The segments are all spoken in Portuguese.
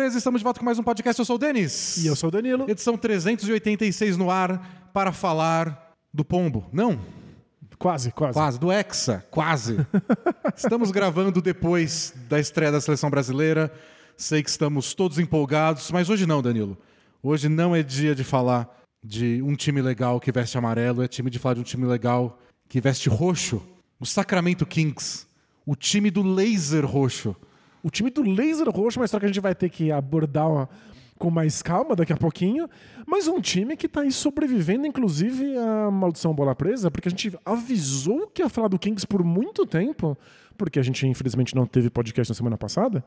estamos de volta com mais um podcast. Eu sou o Denis. E eu sou o Danilo. Edição 386 no ar para falar do Pombo. Não, Quase, quase. quase, do Hexa, quase. estamos gravando depois da estreia da seleção brasileira. Sei que estamos todos empolgados, mas hoje não, Danilo. Hoje não é dia de falar de um time legal que veste amarelo, é time de falar de um time legal que veste roxo. O Sacramento Kings, o time do laser roxo. O time do Laser Roxo, uma história que a gente vai ter que abordar ó, com mais calma daqui a pouquinho. Mas um time que tá aí sobrevivendo, inclusive, à maldição bola presa, porque a gente avisou que ia falar do Kings por muito tempo, porque a gente infelizmente não teve podcast na semana passada.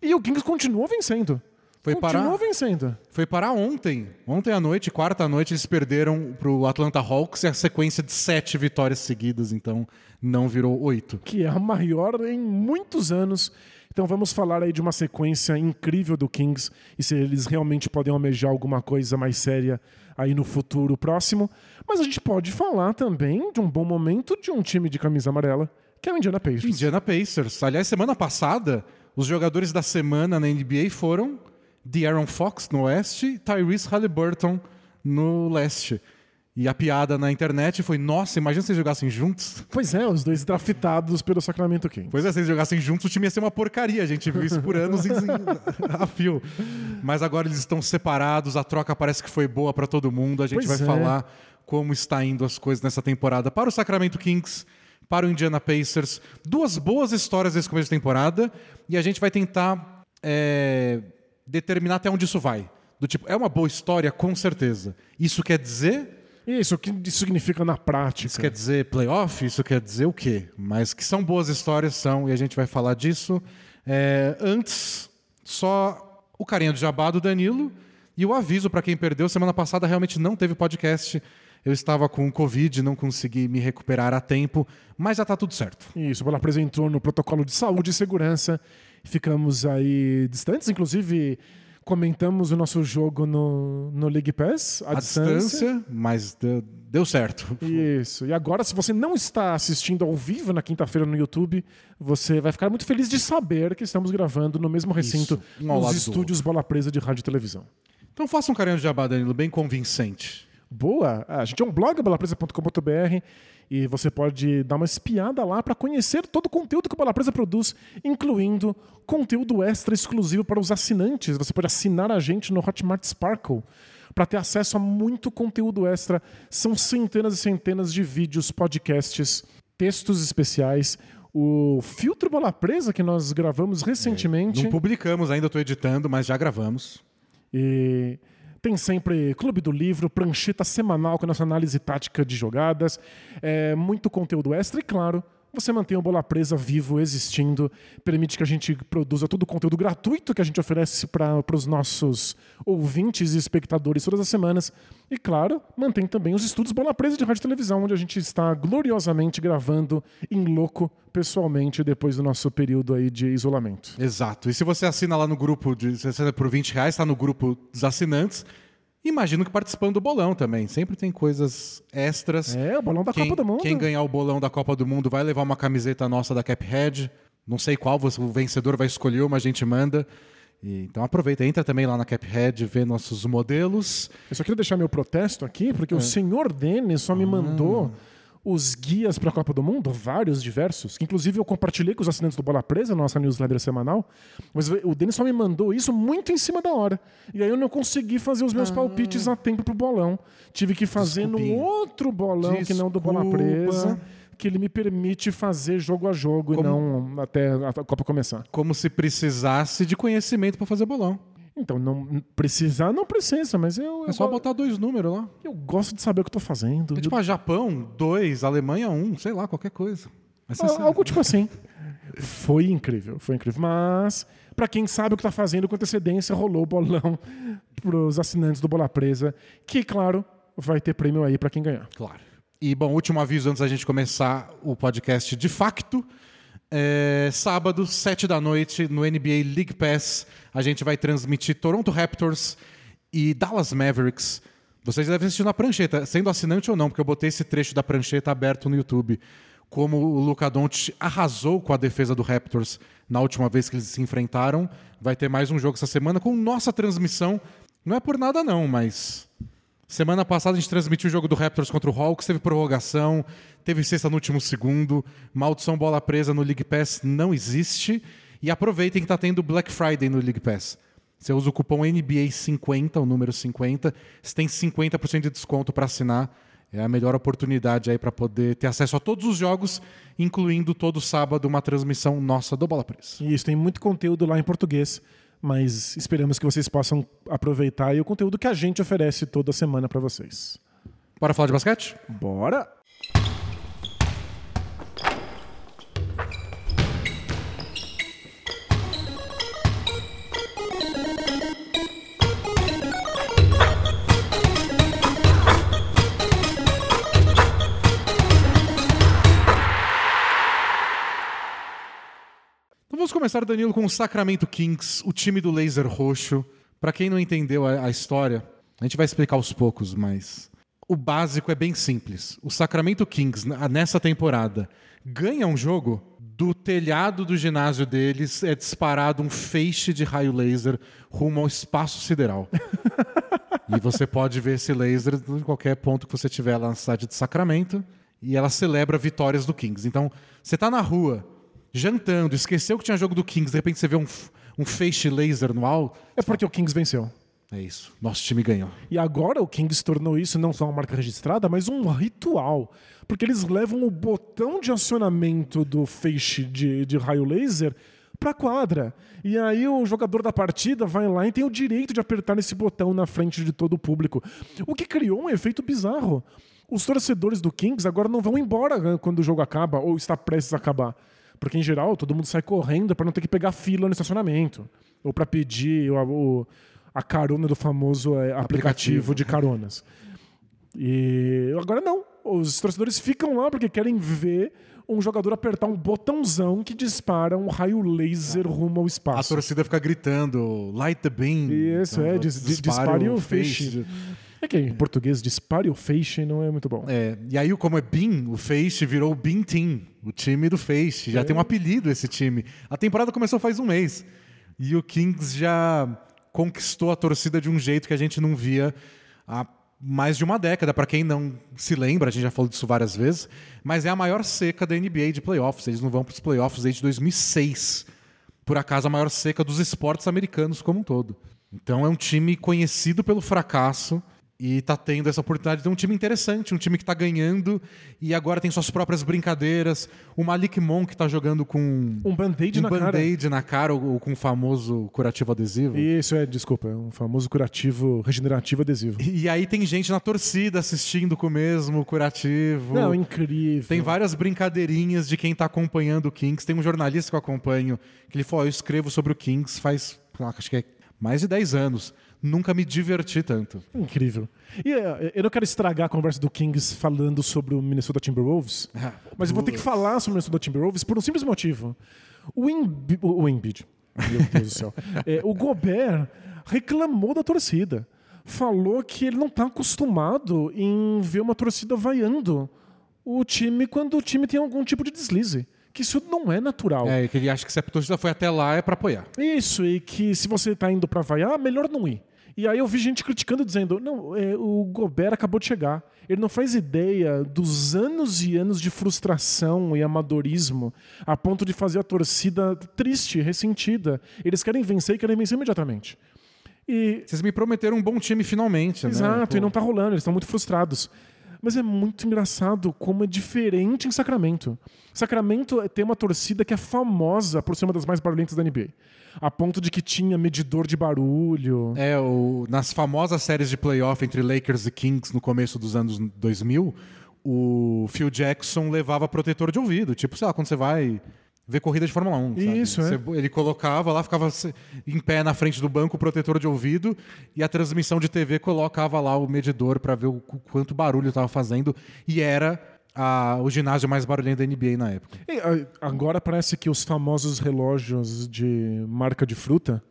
E o Kings continuou vencendo. Foi continuou parar- vencendo. Foi parar ontem. Ontem à noite, quarta à noite, eles perderam pro Atlanta Hawks e a sequência de sete vitórias seguidas, então não virou oito. que é a maior em muitos anos. Então vamos falar aí de uma sequência incrível do Kings e se eles realmente podem almejar alguma coisa mais séria aí no futuro próximo. Mas a gente pode falar também de um bom momento de um time de camisa amarela, que é o Indiana Pacers. Indiana Pacers. Aliás, semana passada, os jogadores da semana na NBA foram De'Aaron Fox no oeste e Tyrese Halliburton no leste. E a piada na internet foi: nossa, imagina se eles jogassem juntos. Pois é, os dois draftados pelo Sacramento Kings. Pois é, se eles jogassem juntos, o time ia ser uma porcaria. A gente viu isso por anos em- a fio. Mas agora eles estão separados, a troca parece que foi boa para todo mundo. A gente Pois vai é. falar como está indo as coisas nessa temporada para o Sacramento Kings, para o Indiana Pacers. Duas boas histórias desse começo de temporada e a gente vai tentar é, determinar até onde isso vai. Do tipo, é uma boa história, com certeza. Isso quer dizer Isso, o que isso significa na prática? isso quer dizer playoff? Isso quer dizer o quê? Mas que são boas histórias, são, e a gente vai falar disso. É, antes, só o carinha do jabá do Danilo e o aviso para quem perdeu. Semana passada realmente não teve podcast. Eu estava com Covid, não consegui me recuperar a tempo, mas já tá tudo certo. Isso, Presa entrou no protocolo de saúde e segurança. Ficamos aí distantes, inclusive comentamos o nosso jogo no, no League Pass, à A distância. distância, mas deu, deu certo. Isso. E agora, se você não está assistindo ao vivo na quinta-feira no YouTube, você vai ficar muito feliz de saber que estamos gravando no mesmo recinto, um ao lado nos estúdios Bola Presa de rádio e televisão. Então faça um carinha do jabá, Danilo, bem convincente. Boa! A gente é um blog, bolapresa.com.br, e você pode dar uma espiada lá para conhecer todo o conteúdo que o Bola Presa produz, incluindo conteúdo extra exclusivo para os assinantes. Você pode assinar a gente no Hotmart Sparkle para ter acesso a muito conteúdo extra. São centenas e centenas de vídeos, podcasts, textos especiais. O filtro Bola Presa que nós gravamos recentemente. Não publicamos ainda, estou editando, mas já gravamos. E tem sempre Clube do Livro, prancheta semanal com a nossa análise tática de jogadas, é, muito conteúdo extra e, claro, você mantém o Bola Presa vivo, existindo, permite que a gente produza todo o conteúdo gratuito que a gente oferece para os nossos ouvintes e espectadores todas as semanas. E, claro, mantém também os estudos Bola Presa de rádio e televisão, onde a gente está gloriosamente gravando em louco, pessoalmente, depois do nosso período aí de isolamento. Exato. E se você assina lá no grupo, de, você assina por 20 reais, está no grupo dos assinantes. Imagino que participando do bolão também. Sempre tem coisas extras. É, o bolão da quem, Copa do Mundo. Quem ganhar o bolão da Copa do Mundo vai levar uma camiseta nossa da Caphead. Não sei qual, o vencedor vai escolher uma, a gente manda. E, então aproveita, entra também lá na Caphead, vê nossos modelos. Eu só queria deixar meu protesto aqui, É. porque o senhor Denis só me mandou Ah. Os guias para a Copa do Mundo, vários, diversos, que inclusive eu compartilhei com os assinantes do Bola Presa, nossa newsletter semanal, mas o Denis só me mandou isso muito em cima da hora. E aí eu não consegui fazer os meus palpites a tempo pro bolão. Tive que fazer no Ah. Desculpinha. outro bolão que não do Bola Desculpa. Presa, que ele me permite fazer jogo a jogo Como- e não até a Copa começar. Como se precisasse de conhecimento para fazer bolão. Então, não precisar, não precisa, mas eu, É eu, só botar dois números lá. eu gosto de saber o que eu tô fazendo. É tipo, a Japão, dois, Alemanha, um, sei lá, qualquer coisa. Sabe. Algo tipo assim. Foi incrível, foi incrível. Mas, pra quem sabe o que tá fazendo com antecedência, rolou o bolão pros assinantes do Bola Presa, que, claro, vai ter prêmio aí pra quem ganhar. Claro. E, bom, último aviso antes da gente começar o podcast de facto. É, sábado, sete da noite, no NBA League Pass, a gente vai transmitir Toronto Raptors e Dallas Mavericks. Vocês devem assistir na prancheta, sendo assinante ou não, porque eu botei esse trecho da prancheta aberto no YouTube. como o Luka Doncic arrasou com a defesa do Raptors na última vez que eles se enfrentaram. Vai ter mais um jogo essa semana com nossa transmissão. Não é por nada não, mas semana passada a gente transmitiu o jogo do Raptors contra o Hawks, teve prorrogação, teve sexta no último segundo, maldição bola presa no League Pass não existe. E aproveitem que está tendo Black Friday no League Pass. Você usa o cupom NBA50, o número 50, você tem 50% de desconto para assinar. É a melhor oportunidade aí para poder ter acesso a todos os jogos, incluindo todo sábado uma transmissão nossa do Bola Presa. Isso, tem muito conteúdo lá em português, mas esperamos que vocês possam aproveitar o conteúdo que a gente oferece toda semana para vocês. Bora falar de basquete? Bora! Vamos começar, Danilo, com o Sacramento Kings, o time do laser roxo. Para quem não entendeu a, a história, a gente vai explicar aos poucos, mas o básico é bem simples. O Sacramento Kings, nessa temporada, ganha um jogo, do telhado do ginásio deles é disparado um feixe de raio laser rumo ao espaço sideral. e você pode ver esse laser em qualquer ponto que você tiver lá na cidade de Sacramento. E ela celebra vitórias do Kings. Então, você tá na rua, jantando, esqueceu que tinha jogo do Kings, de repente você vê um, um feixe laser no alto. É porque o Kings venceu. É isso. Nosso time ganhou. E agora o Kings tornou isso não só uma marca registrada, mas um ritual. Porque eles levam o botão de acionamento do feixe de, de raio laser pra quadra. E aí o jogador da partida vai lá e tem o direito de apertar esse botão na frente de todo o público. O que criou um efeito bizarro. Os torcedores do Kings agora não vão embora né, quando o jogo acaba ou está prestes a acabar. Porque, em geral, todo mundo sai correndo para não ter que pegar fila no estacionamento. Ou para pedir o, o- a carona do famoso é, aplicativo de caronas. E agora não. Os torcedores ficam lá porque querem ver um jogador apertar um botãozão que dispara um raio laser rumo ao A espaço. torcida fica gritando, light the beam. Isso, é, dis- dis- dispare o feixe. É que em português dispare o feixe não é muito bom. É, e aí, como é Beam, o Feixe virou o Team, o time do Feixe. Já É. tem um apelido esse time. A temporada começou faz um mês. E o Kings já conquistou a torcida de um jeito que a gente não via há mais de uma década. Para quem não se lembra, a gente já falou disso várias vezes, mas é a maior seca da NBA de playoffs. Eles não vão para os playoffs desde 2006. Por acaso, a maior seca dos esportes americanos como um todo. Então é um time conhecido pelo fracasso e tá tendo essa oportunidade de ter um time interessante, um time que tá ganhando e agora tem suas próprias brincadeiras. O Malik Monk que tá jogando com Um band-aid um na cara. band-aid na cara ou, com o famoso curativo adesivo. Isso é, desculpa, é um famoso curativo regenerativo adesivo. E, e aí tem gente na torcida assistindo com o mesmo curativo. Não, incrível. Tem várias brincadeirinhas de quem tá acompanhando o Kings. Tem um jornalista que eu acompanho que ele falou: "Ó, eu escrevo sobre o Kings faz, acho que é mais de 10 anos. Nunca me diverti tanto. Incrível. E é, eu não quero estragar a conversa do Kings falando sobre o Minnesota Timberwolves, mas eu vou ter que falar sobre o Minnesota Timberwolves por um simples motivo. O, Embi o Embiid, meu Deus do céu, É, o Gobert reclamou da torcida. Falou que ele não está acostumado em ver uma torcida vaiando o time quando o time tem algum tipo de deslize. Que isso não é natural. É, que ele acha que se a torcida foi até lá é pra apoiar. Isso, e que se você tá indo pra vaiar, melhor não ir. E aí eu vi gente criticando, dizendo: não, é, o Gobert acabou de chegar. Ele não faz ideia dos anos e anos de frustração e amadorismo a ponto de fazer a torcida triste, ressentida. Eles querem vencer e querem vencer imediatamente. E Vocês me prometeram um bom time finalmente, né? Exato, Pô. e não tá rolando, eles estão muito frustrados. Mas é muito engraçado como é diferente em Sacramento. Sacramento tem uma torcida que é famosa por ser uma das mais barulhentas da NBA. A ponto de que tinha medidor de barulho. É, o, nas famosas séries de playoff entre Lakers e Kings no começo dos anos 2000, o Phil Jackson levava protetor de ouvido. Tipo, sei lá, quando você vai ver corrida de Fórmula 1. sabe? Isso, é. Ele colocava lá, ficava em pé na frente do banco o protetor de ouvido e a transmissão de TV colocava lá o medidor para ver o qu- quanto barulho estava fazendo. E era a- o ginásio mais barulhento da NBA na época. E, agora parece que os famosos relógios de marca de fruta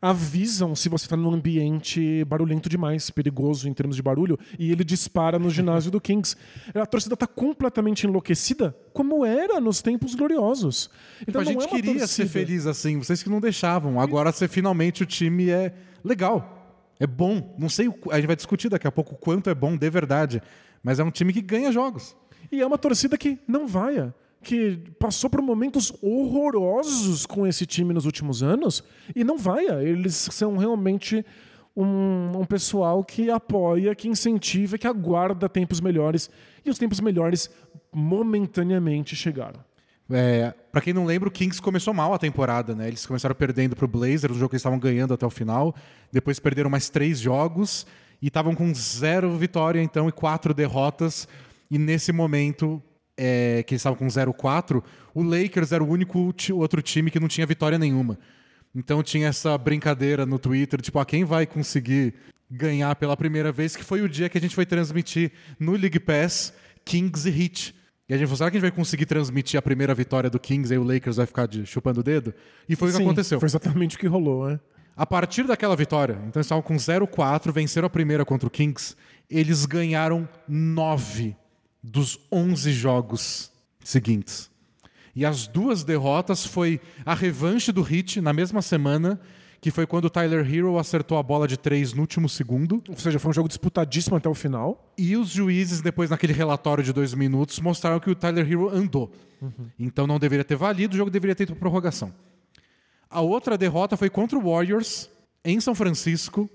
avisam se você está num ambiente barulhento demais, perigoso em termos de barulho, e ele dispara no ginásio do Kings. A torcida está completamente enlouquecida, como era nos tempos gloriosos. Então, a gente é queria torcida. ser feliz assim, vocês que não deixavam. Agora você finalmente o time é legal, é bom. Não sei, a gente vai discutir daqui a pouco o quanto é bom de verdade, mas é um time que ganha jogos. E é uma torcida que não vaia, que passou por momentos horrorosos com esse time nos últimos anos e não vaia. Eles são realmente um, um pessoal que apoia, que incentiva, que aguarda tempos melhores. E os tempos melhores momentaneamente chegaram. É, para quem não lembra, o Kings começou mal a temporada, né? Eles começaram perdendo pro Blazers, um jogo que eles estavam ganhando até o final. Depois perderam mais três jogos e estavam com zero vitória, então, e quatro derrotas. E nesse momento, é, que eles estavam com 0-4, o Lakers era o único outro time que não tinha vitória nenhuma. Então tinha essa brincadeira no Twitter, tipo, ah, quem vai conseguir ganhar pela primeira vez, que foi o dia que a gente foi transmitir no League Pass Kings e Heat. E a gente falou, será que a gente vai conseguir transmitir a primeira vitória do Kings e aí o Lakers vai ficar de- chupando o dedo? E foi o que Sim, aconteceu. Foi exatamente o que rolou, né? A partir daquela vitória, então eles estavam com 0-4, venceram a primeira contra o Kings, eles ganharam 9 dos 11 jogos seguintes. E as duas derrotas foi a revanche do Heat na mesma semana, que foi quando o Tyler Hero acertou a bola de três no último segundo. Ou seja, foi um jogo disputadíssimo até o final. E os juízes, depois naquele relatório de dois minutos, mostraram que o Tyler Hero andou. Então não deveria ter valido, o jogo deveria ter ido para prorrogação. A outra derrota foi contra o Warriors, em São Francisco.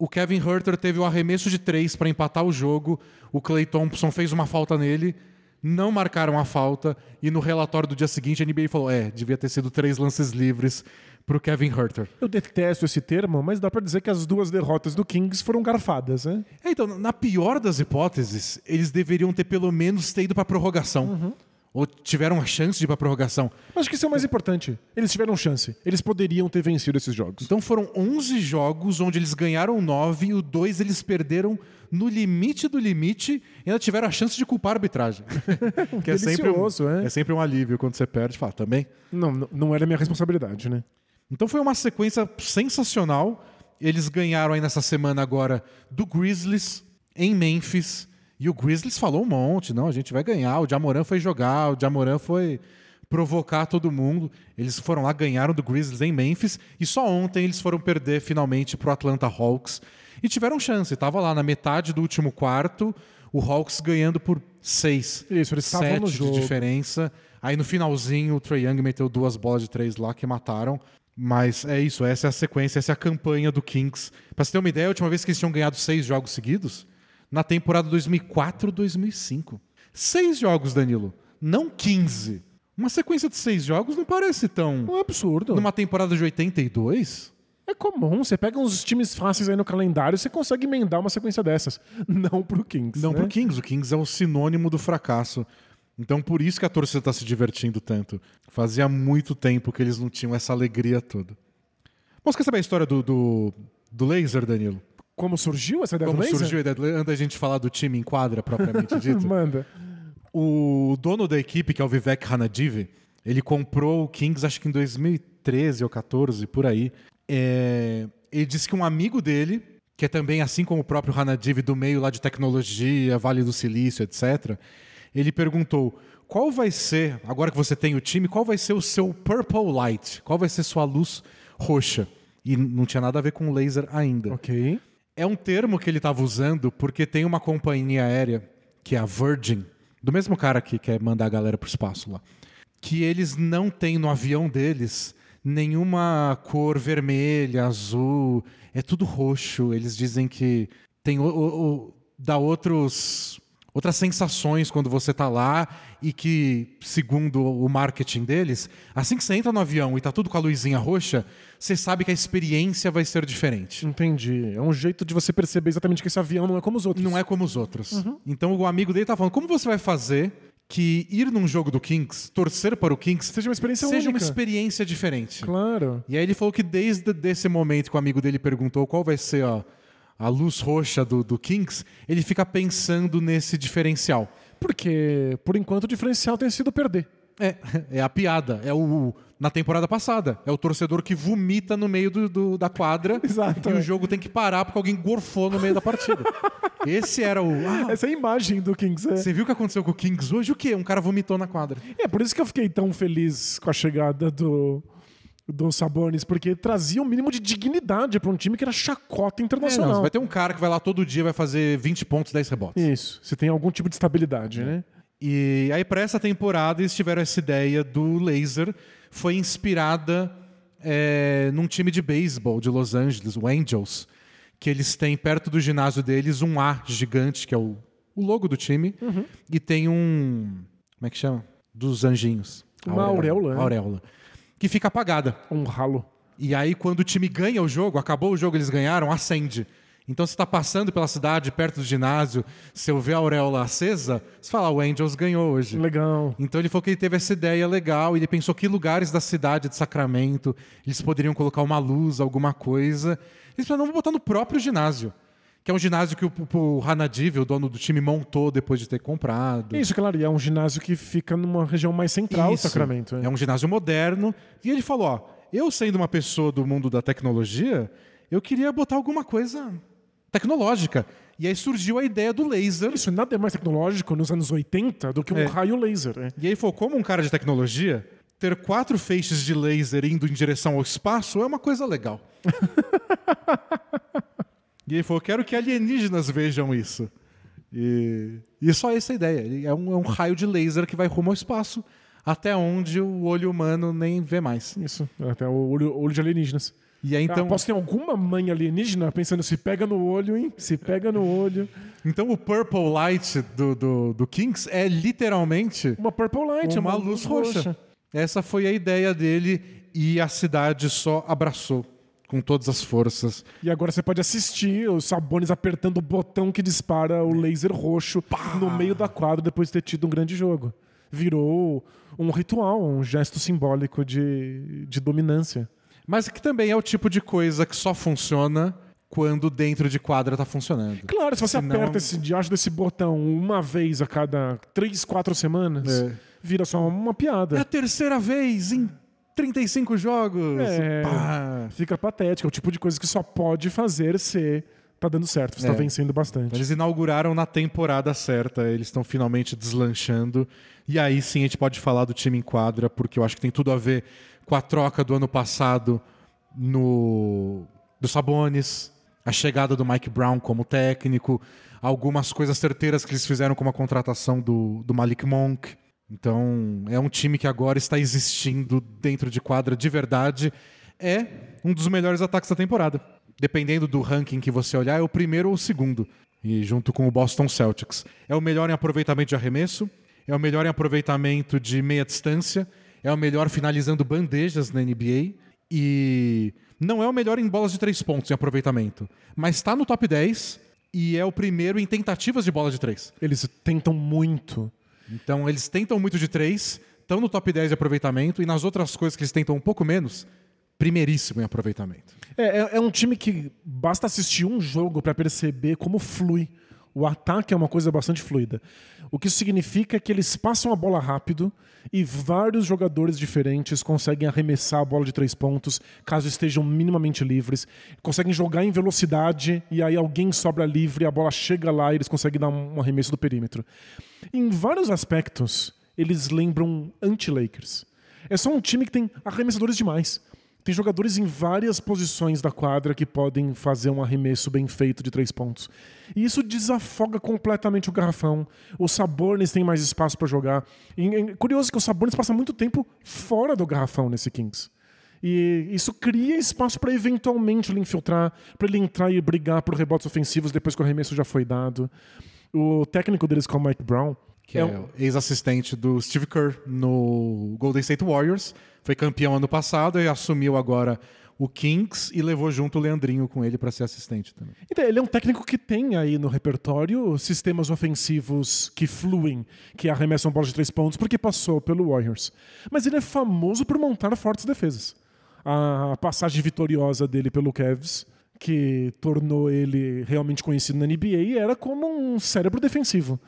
O Kevin Herter teve o arremesso de três para empatar o jogo. O Clay Thompson fez uma falta nele. Não marcaram a falta. E no relatório do dia seguinte, a NBA falou: é, devia ter sido três lances livres para o Kevin Herter. Eu detesto esse termo, mas dá pra dizer que as duas derrotas do Kings foram garfadas, né? É, então, na pior das hipóteses, eles deveriam ter pelo menos ter ido para prorrogação. Uhum. Ou tiveram a chance de ir para prorrogação. Acho que isso é o mais importante. Eles tiveram chance. Eles poderiam ter vencido esses jogos. Então foram 11 jogos onde eles ganharam 9 e o 2 eles perderam no limite do limite e ainda tiveram a chance de culpar a arbitragem. que é sempre, um, é? é sempre um alívio quando você perde. Fala, também. Não, não- não era minha responsabilidade, né? Então foi uma sequência sensacional. Eles ganharam aí nessa semana agora do Grizzlies em Memphis. E o Grizzlies falou um monte, não, a gente vai ganhar. O Jamoran foi jogar, o Jamoran foi provocar todo mundo. Eles foram lá, ganharam do Grizzlies em Memphis e só ontem eles foram perder finalmente pro Atlanta Hawks e tiveram chance. Tava lá na metade do último quarto, o Hawks ganhando por seis. Isso, eles sete no de jogo. diferença. Aí no finalzinho o Trae Young meteu duas bolas de três lá que mataram. Mas é isso, essa é a sequência, essa é a campanha do Kings. Pra você ter uma ideia, a última vez que eles tinham ganhado seis jogos seguidos, na temporada 2004-2005. Seis jogos, Danilo, não 15. Uma sequência de seis jogos não parece tão. Um absurdo. Numa temporada de 82? É comum. Você pega uns times fáceis aí no calendário você consegue emendar uma sequência dessas. Não pro Kings. Não né? pro Kings. O Kings é o sinônimo do fracasso. Então por isso que a torcida tá se divertindo tanto. Fazia muito tempo que eles não tinham essa alegria toda. Bom, você quer saber a história do, do, do laser, Danilo? Como surgiu essa ideia Como do laser? surgiu a ideia do laser? Antes da gente falar do time em quadra, propriamente dito. Manda. o dono da equipe, que é o Vivek Hanadivi, ele comprou o Kings acho que em 2013 ou 14, por aí. É, ele disse que um amigo dele, que é também assim como o próprio Hanadivi do meio lá de tecnologia, Vale do Silício, etc., ele perguntou qual vai ser, agora que você tem o time, qual vai ser o seu purple light? Qual vai ser sua luz roxa? E não tinha nada a ver com laser ainda. Ok. É um termo que ele estava usando porque tem uma companhia aérea, que é a Virgin, do mesmo cara que quer mandar a galera pro espaço lá, que eles não têm no avião deles nenhuma cor vermelha, azul, é tudo roxo. Eles dizem que tem o, o- o- dá outros outras sensações quando você tá lá e que, segundo o marketing deles, assim que você entra no avião e tá tudo com a luzinha roxa, você sabe que a experiência vai ser diferente. Entendi. É um jeito de você perceber exatamente que esse avião não é como os outros. Não é como os outros. Então o amigo dele tá falando, como você vai fazer que ir num jogo do Kings, torcer para o Kings, Seja uma experiência seja uma única. experiência diferente? Claro. E aí ele falou que desde desse momento que o amigo dele perguntou qual vai ser a, a luz roxa do, do Kings, ele fica pensando nesse diferencial. Porque, por enquanto, o diferencial tem sido perder. É, é a piada. É o. Na temporada passada. É o torcedor que vomita no meio do, do- da quadra. Exato, E é. o jogo tem que parar porque alguém gorfou no meio da partida. Esse era o. Ah, Essa é a imagem do Kings. é. você viu o que aconteceu com o Kings hoje? O quê? Um cara vomitou na quadra. É por isso que eu fiquei tão feliz com a chegada do, do Sabonis, porque trazia um mínimo de dignidade para um time que era chacota É, não, internacional. vai ter um cara que vai lá todo dia vai fazer 20 pontos, 10 rebotes. Isso, você tem algum tipo de estabilidade, né? E aí, para essa temporada, eles tiveram essa ideia do laser. Foi inspirada é, num time de beisebol de Los Angeles, o Angels, que eles têm perto do ginásio deles um A gigante, que é o, o logo do time, e tem um. Como é que chama? Dos anjinhos. Uma auréola, né? Auréola. Que fica apagada. Um ralo. E aí, quando o time ganha o jogo, acabou o jogo, eles ganharam, acende. Então, você está passando pela cidade, perto do ginásio, você vê a auréola acesa, você fala, "Ah, o Angels ganhou hoje. Legal. Então ele falou que ele teve essa ideia legal e ele pensou que lugares da cidade de Sacramento eles poderiam colocar uma luz, alguma coisa. Eles falaram, não, vou botar no próprio ginásio. Que é um ginásio que o, o Hanadiv, o dono do time, montou depois de ter comprado. Isso, claro, e é um ginásio que fica numa região mais central do Isso. Sacramento. É um ginásio moderno. E ele falou: ó, eu sendo uma pessoa do mundo da tecnologia, eu queria botar alguma coisa tecnológica. E aí surgiu a ideia do laser. Isso nada é mais tecnológico nos anos 80 do que um É. raio laser. né? E aí falou, como um cara de tecnologia, ter quatro feixes de laser indo em direção ao espaço é uma coisa legal. e ele falou, quero que alienígenas vejam isso. E, e só essa é ideia. É um, é um raio de laser que vai rumo ao espaço, até onde o olho humano nem vê mais. Isso, até o olho, olho de alienígenas. E aí, Então, então, posso ter alguma mãe alienígena pensando se pega no olho, hein? Se pega no olho. então o Purple Light do, do, do Kings é literalmente Uma Purple Light, uma luz roxa. Essa foi a ideia dele e a cidade só abraçou com todas as forças. E agora você pode assistir os Sabones apertando o botão que dispara o laser roxo no meio da quadra depois de ter tido um grande jogo. Virou um ritual, um gesto simbólico de, de dominância. Mas que também é o tipo de coisa que só funciona quando dentro de quadra tá funcionando. Claro, se você Senão- aperta esse diacho desse botão uma vez a cada três, quatro semanas, É. vira só uma É a piada. terceira vez em 35 jogos. É. Pá. Fica patético. É o tipo de coisa que só pode fazer se tá dando certo, você tá É. vencendo bastante. Eles inauguraram na temporada certa, eles estão finalmente deslanchando. E aí sim a gente pode falar do time em quadra, porque eu acho que tem tudo a ver com a troca do ano passado no do Sabonis, a chegada do Mike Brown como técnico, algumas coisas certeiras que eles fizeram como a contratação do, do Malik Monk. Então, é um time que agora está existindo dentro de quadra de verdade. É um dos melhores ataques da temporada. Dependendo do ranking que você olhar, é o primeiro ou o segundo. E junto com o Boston Celtics. É o melhor em aproveitamento de arremesso, é o melhor em aproveitamento de meia distância, é o melhor finalizando bandejas na NBA e não é o melhor em bolas de três pontos em aproveitamento, mas está no top 10 e é o primeiro em tentativas de bola de três. Eles tentam muito. Então eles tentam muito de três, estão no top 10 de aproveitamento e nas outras coisas que eles tentam um pouco menos, primeiríssimo em aproveitamento. É, é- é um time que basta assistir um jogo para perceber como flui. O ataque é uma coisa bastante fluida. O que isso significa é que eles passam a bola rápido e vários jogadores diferentes conseguem arremessar a bola de três pontos, caso estejam minimamente livres. Conseguem jogar em velocidade e aí alguém sobra livre, a bola chega lá e eles conseguem dar um arremesso do perímetro. Em vários aspectos, eles lembram anti-Lakers. É só um time que tem arremessadores demais. Tem jogadores em várias posições da quadra que podem fazer um arremesso bem feito de três pontos. E isso desafoga completamente o garrafão. O Sabonis tem mais espaço para jogar. E é curioso que o Sabonis passa muito tempo fora do garrafão nesse Kings. E isso cria espaço para eventualmente ele infiltrar, para ele entrar e brigar por rebotes ofensivos depois que o arremesso já foi dado. O técnico deles, que é o Mike Brown, que é, o ex-assistente do Steve Kerr no Golden State Warriors. Foi campeão ano passado e assumiu agora o Kings e levou junto o Leandrinho com ele para ser assistente também. Então, ele é um técnico que tem aí no repertório sistemas ofensivos que fluem, que arremessam bolas de três pontos, porque passou pelo Warriors. Mas ele é famoso por montar fortes defesas. A passagem vitoriosa dele pelo Cavs, que tornou ele realmente conhecido na NBA era como um cérebro defensivo.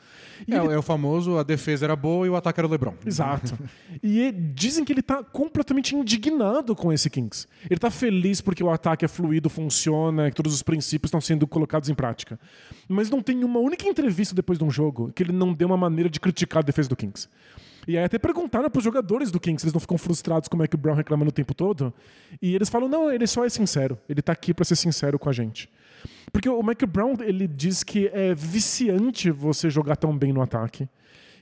E é, ele... é o famoso a defesa era boa e o ataque era o LeBron. Exato. e dizem que ele está completamente indignado com esse Kings. Ele está feliz porque o ataque é fluido, funciona, que todos os princípios estão sendo colocados em prática. Mas não tem uma única entrevista depois de um jogo que ele não dê uma maneira de criticar a defesa do Kings. E aí até perguntaram para os jogadores do Kings se eles não ficam frustrados como é que o Brown reclamando o tempo todo. E eles falam, não, ele só é sincero. Ele está aqui para ser sincero com a gente. Porque o Mike Brown, ele diz que é viciante você jogar tão bem no ataque.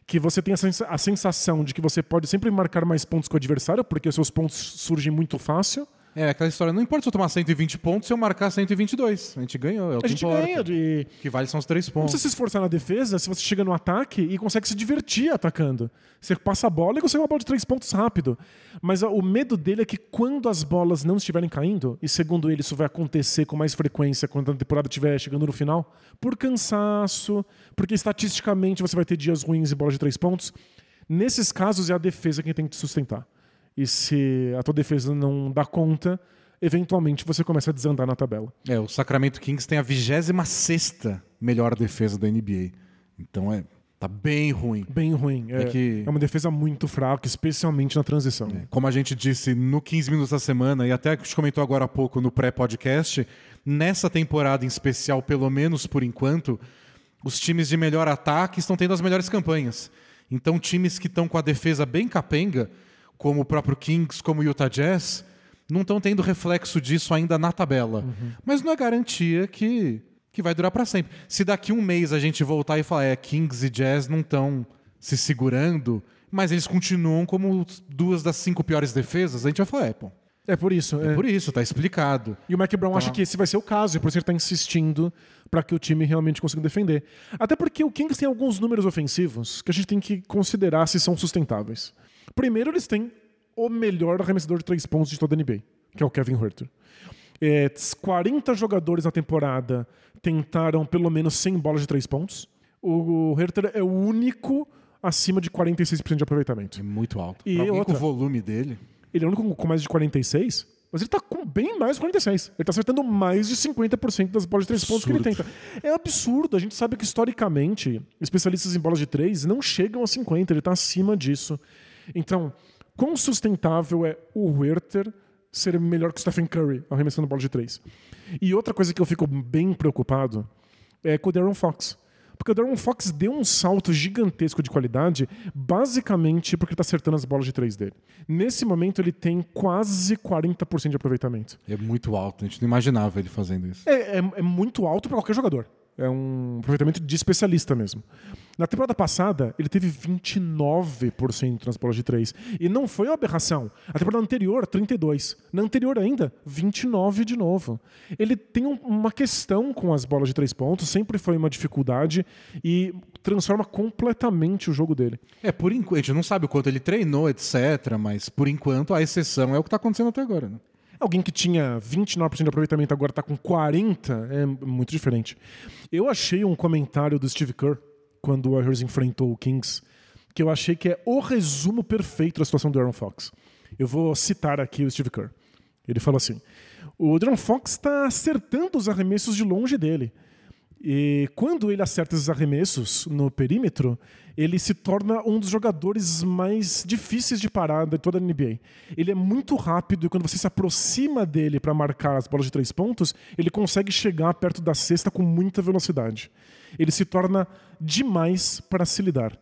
Que você tem a sensação de que você pode sempre marcar mais pontos com o adversário, porque seus pontos surgem muito fácil. É, aquela história, não importa se eu tomar 120 pontos se eu marcar 122. A gente ganhou, é o a que gente importa. ganha. De... que vale são os três pontos. Não precisa se esforçar na defesa se você chega no ataque e consegue se divertir atacando. Você passa a bola e consegue uma bola de três pontos rápido. Mas o medo dele é que quando as bolas não estiverem caindo, e segundo ele isso vai acontecer com mais frequência quando a temporada estiver chegando no final, por cansaço, porque estatisticamente você vai ter dias ruins e bolas de três pontos, nesses casos é a defesa quem tem que te sustentar. E se a tua defesa não dá conta, eventualmente você começa a desandar na tabela. É, o Sacramento Kings tem a 26 melhor defesa da NBA. Então é tá bem ruim. Bem ruim. É, é, que... é uma defesa muito fraca, especialmente na transição. É, como a gente disse no 15 minutos da semana, e até a gente comentou agora há pouco no pré-podcast, nessa temporada em especial, pelo menos por enquanto, os times de melhor ataque estão tendo as melhores campanhas. Então, times que estão com a defesa bem capenga como o próprio Kings, como o Utah Jazz, não estão tendo reflexo disso ainda na tabela. Uhum. Mas não é garantia que, que vai durar para sempre. Se daqui um mês a gente voltar e falar, é, Kings e Jazz não estão se segurando, mas eles continuam como duas das cinco piores defesas, a gente vai falar, é, pô. É por isso. É, é. por isso, tá explicado. E o Mike Brown acha que esse vai ser o caso, e por isso ele tá insistindo para que o time realmente consiga defender. Até porque o Kings tem alguns números ofensivos que a gente tem que considerar se são sustentáveis. Primeiro, eles têm o melhor arremessador de três pontos de toda a NBA, que é o Kevin Herter. É, 40 jogadores na temporada tentaram pelo menos 100 bolas de três pontos. O Herter é o único acima de 46% de aproveitamento. É muito alto. E outra, com o volume dele. Ele é o único com mais de 46, mas ele tá com bem mais de 46. Ele tá acertando mais de 50% das bolas de três pontos que ele tenta. É absurdo. A gente sabe que historicamente, especialistas em bolas de três não chegam a 50, ele tá acima disso. Então, quão sustentável é o Werther ser melhor que o Stephen Curry arremessando bola de três? E outra coisa que eu fico bem preocupado é com o Darren Fox. Porque o Darren Fox deu um salto gigantesco de qualidade, basicamente porque está acertando as bolas de três dele. Nesse momento, ele tem quase 40% de aproveitamento. É muito alto, a gente não imaginava ele fazendo isso. É, é, é muito alto para qualquer jogador. É um aproveitamento de especialista mesmo. Na temporada passada, ele teve 29% nas bolas de 3. E não foi uma aberração. A temporada anterior, 32. Na anterior ainda, 29 de novo. Ele tem um, uma questão com as bolas de 3 pontos, sempre foi uma dificuldade e transforma completamente o jogo dele. É, por enquanto, a gente não sabe o quanto ele treinou, etc, mas por enquanto a exceção é o que está acontecendo até agora, né? Alguém que tinha 29% de aproveitamento agora está com 40%, é muito diferente. Eu achei um comentário do Steve Kerr, quando o Warriors enfrentou o Kings, que eu achei que é o resumo perfeito da situação do Aaron Fox. Eu vou citar aqui o Steve Kerr. Ele falou assim: o Aaron Fox está acertando os arremessos de longe dele. E quando ele acerta esses arremessos no perímetro, ele se torna um dos jogadores mais difíceis de parar de toda a NBA. Ele é muito rápido e quando você se aproxima dele para marcar as bolas de três pontos, ele consegue chegar perto da cesta com muita velocidade. Ele se torna demais para se lidar.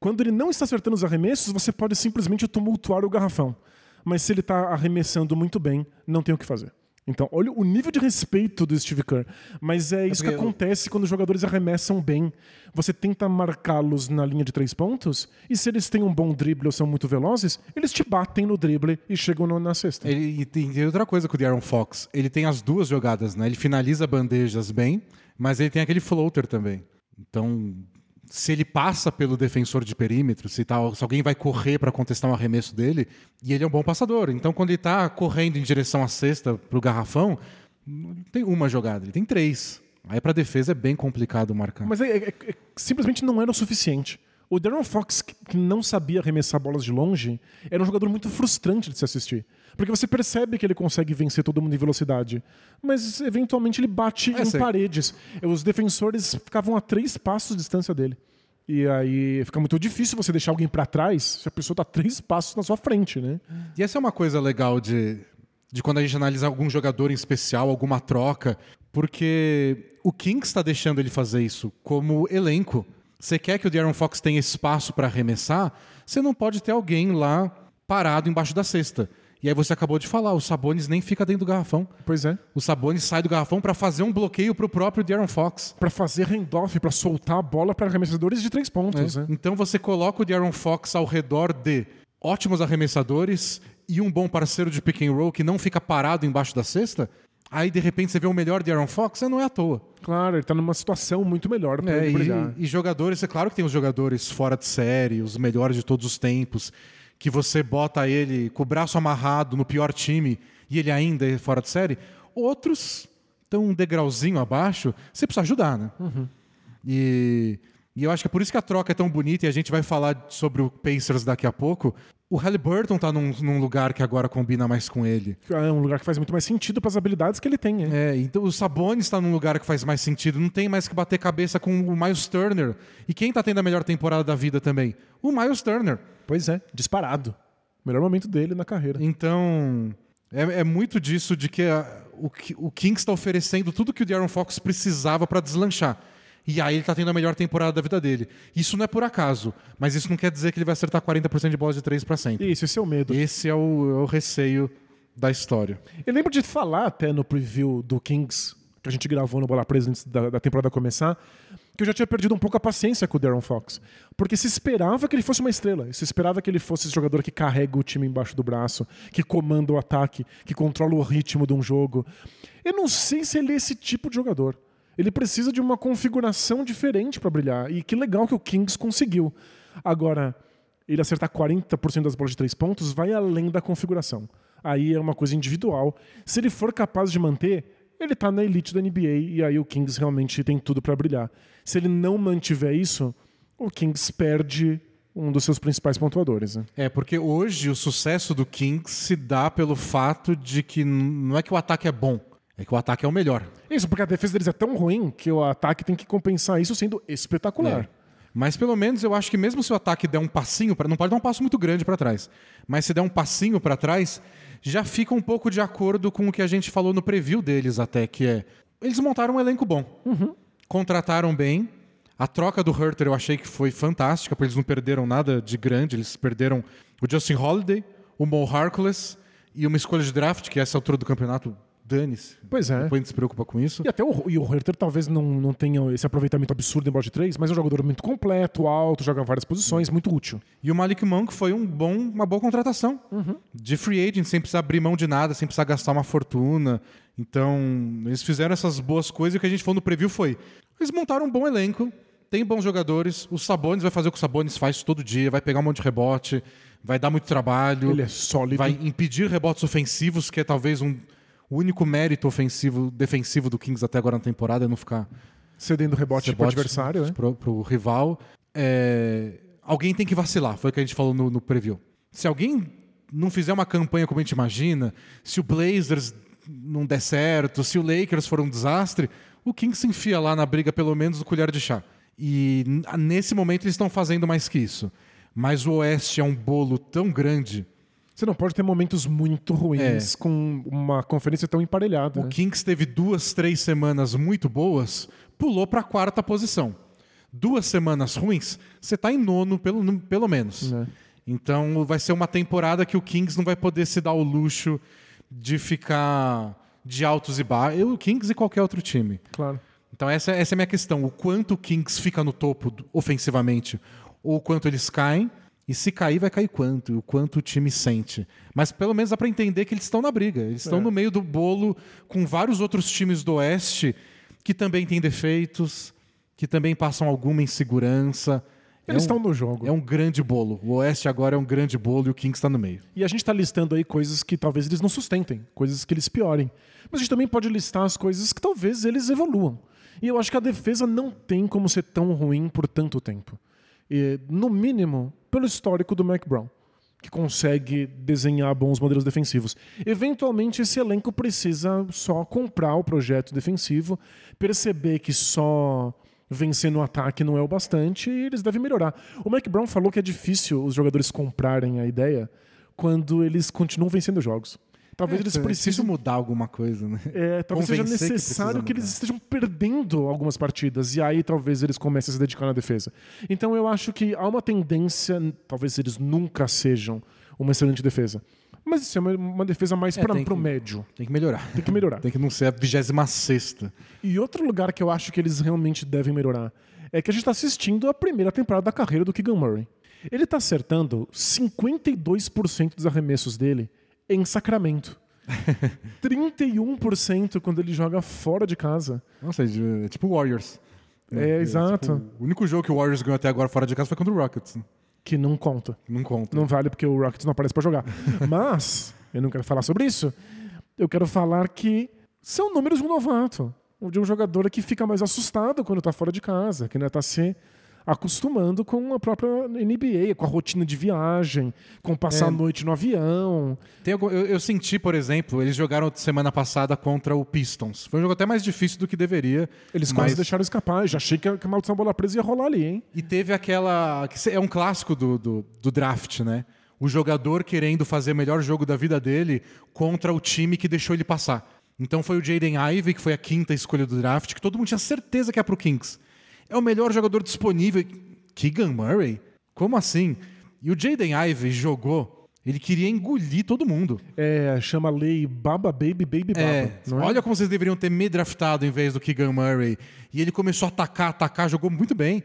Quando ele não está acertando os arremessos, você pode simplesmente tumultuar o garrafão. Mas se ele está arremessando muito bem, não tem o que fazer. Então, olha o nível de respeito do Steve Kerr. Mas é isso que acontece quando os jogadores arremessam bem. Você tenta marcá-los na linha de três pontos, e se eles têm um bom drible ou são muito velozes, eles te batem no drible e chegam na cesta. Ele, e tem outra coisa com o Darren Fox. Ele tem as duas jogadas, né? Ele finaliza bandejas bem, mas ele tem aquele floater também. Então, se ele passa pelo defensor de perímetro, se, tá, se alguém vai correr para contestar um arremesso dele, e ele é um bom passador. Então, quando ele está correndo em direção à cesta para o garrafão, não tem uma jogada, ele tem três. Aí para defesa é bem complicado marcar. Mas é, é, é, simplesmente não era o suficiente. O Darren Fox, que não sabia arremessar bolas de longe, era um jogador muito frustrante de se assistir. Porque você percebe que ele consegue vencer todo mundo em velocidade, mas eventualmente ele bate É, em sei. paredes. Os defensores ficavam a três passos de distância dele. E aí fica muito difícil você deixar alguém pra trás se a pessoa tá três passos na sua frente, né? E essa é uma coisa legal de, de quando a gente analisa algum jogador em especial, alguma troca, porque o Kings está deixando ele fazer isso como elenco. Você quer que o De'Aaron Fox tenha espaço para arremessar, você não pode ter alguém lá parado embaixo da cesta. E aí você acabou de falar, o Sabonis nem fica dentro do garrafão. Pois é. O Sabonis sai do garrafão para fazer um bloqueio pro próprio De'Aaron Fox. Pra fazer handoff, pra soltar a bola para arremessadores de três pontos, né? Então você coloca o De'Aaron Fox ao redor de ótimos arremessadores e um bom parceiro de pick and roll que não fica parado embaixo da cesta. Aí de repente você vê o melhor De'Aaron Fox, você não é à toa. Claro, ele tá numa situação muito melhor pra É, ele brilhar. e, e jogadores, é claro que tem os jogadores fora de série, os melhores de todos os tempos, que você bota ele com o braço amarrado no pior time e ele ainda é fora de série. Outros estão um degrauzinho abaixo, você precisa ajudar, né? E, e eu acho que é por isso que a troca é tão bonita e a gente vai falar sobre o Pacers daqui a pouco. O Halliburton tá num, num lugar que agora combina mais com ele. É um lugar que faz muito mais sentido para as habilidades que ele tem. né? É, então o Sabonis está num lugar que faz mais sentido. Não tem mais que bater cabeça com o Miles Turner. E quem tá tendo a melhor temporada da vida também? O Miles Turner. Pois é, disparado. Melhor momento dele na carreira. Então, é, é muito disso de que a- o, o Kings está oferecendo tudo que o De'Aaron Fox precisava para deslanchar. E aí ele tá tendo a melhor temporada da vida dele. Isso não é por acaso, mas isso não quer dizer que ele vai acertar 40% de bolas de três para sempre. Isso, esse é o medo. Esse é o, é o receio da história. Eu lembro de falar até no preview do Kings, que a gente gravou no Bola Presa antes da, da temporada começar, que eu já tinha perdido um pouco a paciência com o Darren Fox. Porque se esperava que ele fosse uma estrela. Se esperava que ele fosse esse jogador que carrega o time embaixo do braço, que comanda o ataque, que controla o ritmo de um jogo. Eu não sei se ele é esse tipo de jogador. Ele precisa de uma configuração diferente para brilhar. E que legal que o Kings conseguiu. Agora, ele acertar 40% das bolas de três pontos vai além da configuração. Aí é uma coisa individual. Se ele for capaz de manter, ele tá na elite da NBA e aí o Kings realmente tem tudo para brilhar. Se ele não mantiver isso, o Kings perde um dos seus principais pontuadores. né? É, porque hoje o sucesso do Kings se dá pelo fato de que não é que o ataque é bom, é que o ataque é o melhor. Isso, porque a defesa deles é tão ruim que o ataque tem que compensar isso sendo espetacular. É. Mas pelo menos eu acho que mesmo se o ataque der um passinho para, não pode dar um passo muito grande para trás, mas se der um passinho para trás, já fica um pouco de acordo com o que a gente falou no preview deles até, que é eles montaram um elenco bom, contrataram bem. A troca do Herter eu achei que foi fantástica, porque eles não perderam nada de grande, eles perderam o Justin Holiday, o Mo Harkless e uma escolha de draft, que a essa altura do campeonato, dane-se. Pois é. Depois a gente se preocupa com isso. E até o, e o Herter talvez não, não tenha esse aproveitamento absurdo em bola de três, mas é um jogador muito completo, alto, joga em várias posições, muito útil. E o Malik Monk foi um bom, uma boa contratação. De free agent, sem precisar abrir mão de nada, sem precisar gastar uma fortuna. Então, eles fizeram essas boas coisas e o que a gente falou no preview foi: eles montaram um bom elenco, tem bons jogadores, o Sabonis vai fazer o que o Sabonis faz todo dia, vai pegar um monte de rebote, vai dar muito trabalho, Ele é sólido. vai impedir rebotes ofensivos, que é talvez um, o único mérito ofensivo, defensivo do Kings até agora na temporada, é não ficar Cedendo rebote para o adversário, né? pro, pro rival. É, alguém tem que vacilar, foi o que a gente falou no, no preview. Se alguém não fizer uma campanha como a gente imagina, se o Blazers não der certo, se o Lakers for um desastre, o Kings se enfia lá na briga pelo menos do colher de chá. E nesse momento eles estão fazendo mais que isso. Mas o Oeste é um bolo tão grande. Você não pode ter momentos muito ruins É. com uma conferência tão emparelhada. O né? Kings teve duas, três semanas muito boas, pulou para a quarta posição. Duas semanas ruins, você está em nono, pelo, pelo menos. É. Então vai ser uma temporada que o Kings não vai poder se dar o luxo de ficar de altos e baixos. O Kings e qualquer outro time. Claro. Então essa, essa é a minha questão. O quanto o Kings fica no topo ofensivamente, ou o quanto eles caem, e se cair, vai cair quanto, e o quanto o time sente. Mas pelo menos dá para entender que eles estão na briga. Eles estão É. no meio do bolo com vários outros times do Oeste que também têm defeitos, que também passam alguma insegurança. Eles é estão um, no jogo. é um grande bolo. O Oeste agora é um grande bolo e o Kings está no meio. E a gente está listando aí coisas que talvez eles não sustentem, coisas que eles piorem. Mas a gente também pode listar as coisas que talvez eles evoluam. E eu acho que a defesa não tem como ser tão ruim por tanto tempo. E, no mínimo, pelo histórico do Mac Brown, que consegue desenhar bons modelos defensivos. Eventualmente, esse elenco precisa só comprar o projeto defensivo, perceber que só vencer no ataque não é o bastante e eles devem melhorar. O Mac Brown falou que é difícil os jogadores comprarem a ideia quando eles continuam vencendo jogos. Talvez É, eles preciso precisem mudar alguma coisa, né? é, talvez seja Convencer que necessário que, precisa eles estejam perdendo algumas partidas e aí talvez eles comecem a se dedicar na defesa. Então eu acho que há uma tendência, talvez eles nunca sejam uma excelente defesa, mas isso é uma, uma defesa mais É, para o que- médio. Tem que melhorar. Tem que melhorar. Tem que não ser a 26 sexta. E outro lugar que eu acho que eles realmente devem melhorar é que a gente está assistindo a primeira temporada da carreira do Keegan Murray. Ele está acertando 52% dos arremessos dele em Sacramento. 31% quando ele joga fora de casa. Nossa, é tipo Warriors. É, exato. tipo, o único jogo que o Warriors ganhou até agora fora de casa foi contra o Rockets. Que não conta. Não conta. Não vale porque o Rockets não aparece pra jogar. Mas, eu não quero falar sobre isso. Eu quero falar que são números de um novato. De um jogador que fica mais assustado quando tá fora de casa, que ainda tá se acostumando com a própria NBA, com a rotina de viagem, com passar É. a noite no avião. Algum- eu, eu senti, por exemplo, eles jogaram semana passada contra o Pistons. Foi um jogo até mais difícil do que deveria. Eles mas- quase deixaram escapar. Já achei que a, que a maldição bola presa ia rolar ali, hein? E teve aquela. que É um clássico do, do, do draft, né? O jogador querendo fazer o melhor jogo da vida dele contra o time que deixou ele passar. Então foi o Jaden Ivey, que foi a quinta escolha do draft, que todo mundo tinha certeza que ia pro Kings. É o melhor jogador disponível. Keegan Murray? Como assim? E o Jaden Ivey jogou. Ele queria engolir todo mundo. É, chama a lei Baba Baby Baby Baba. É, não é? olha como vocês deveriam ter me draftado em vez do Keegan Murray. E ele começou a atacar, atacar, jogou muito bem.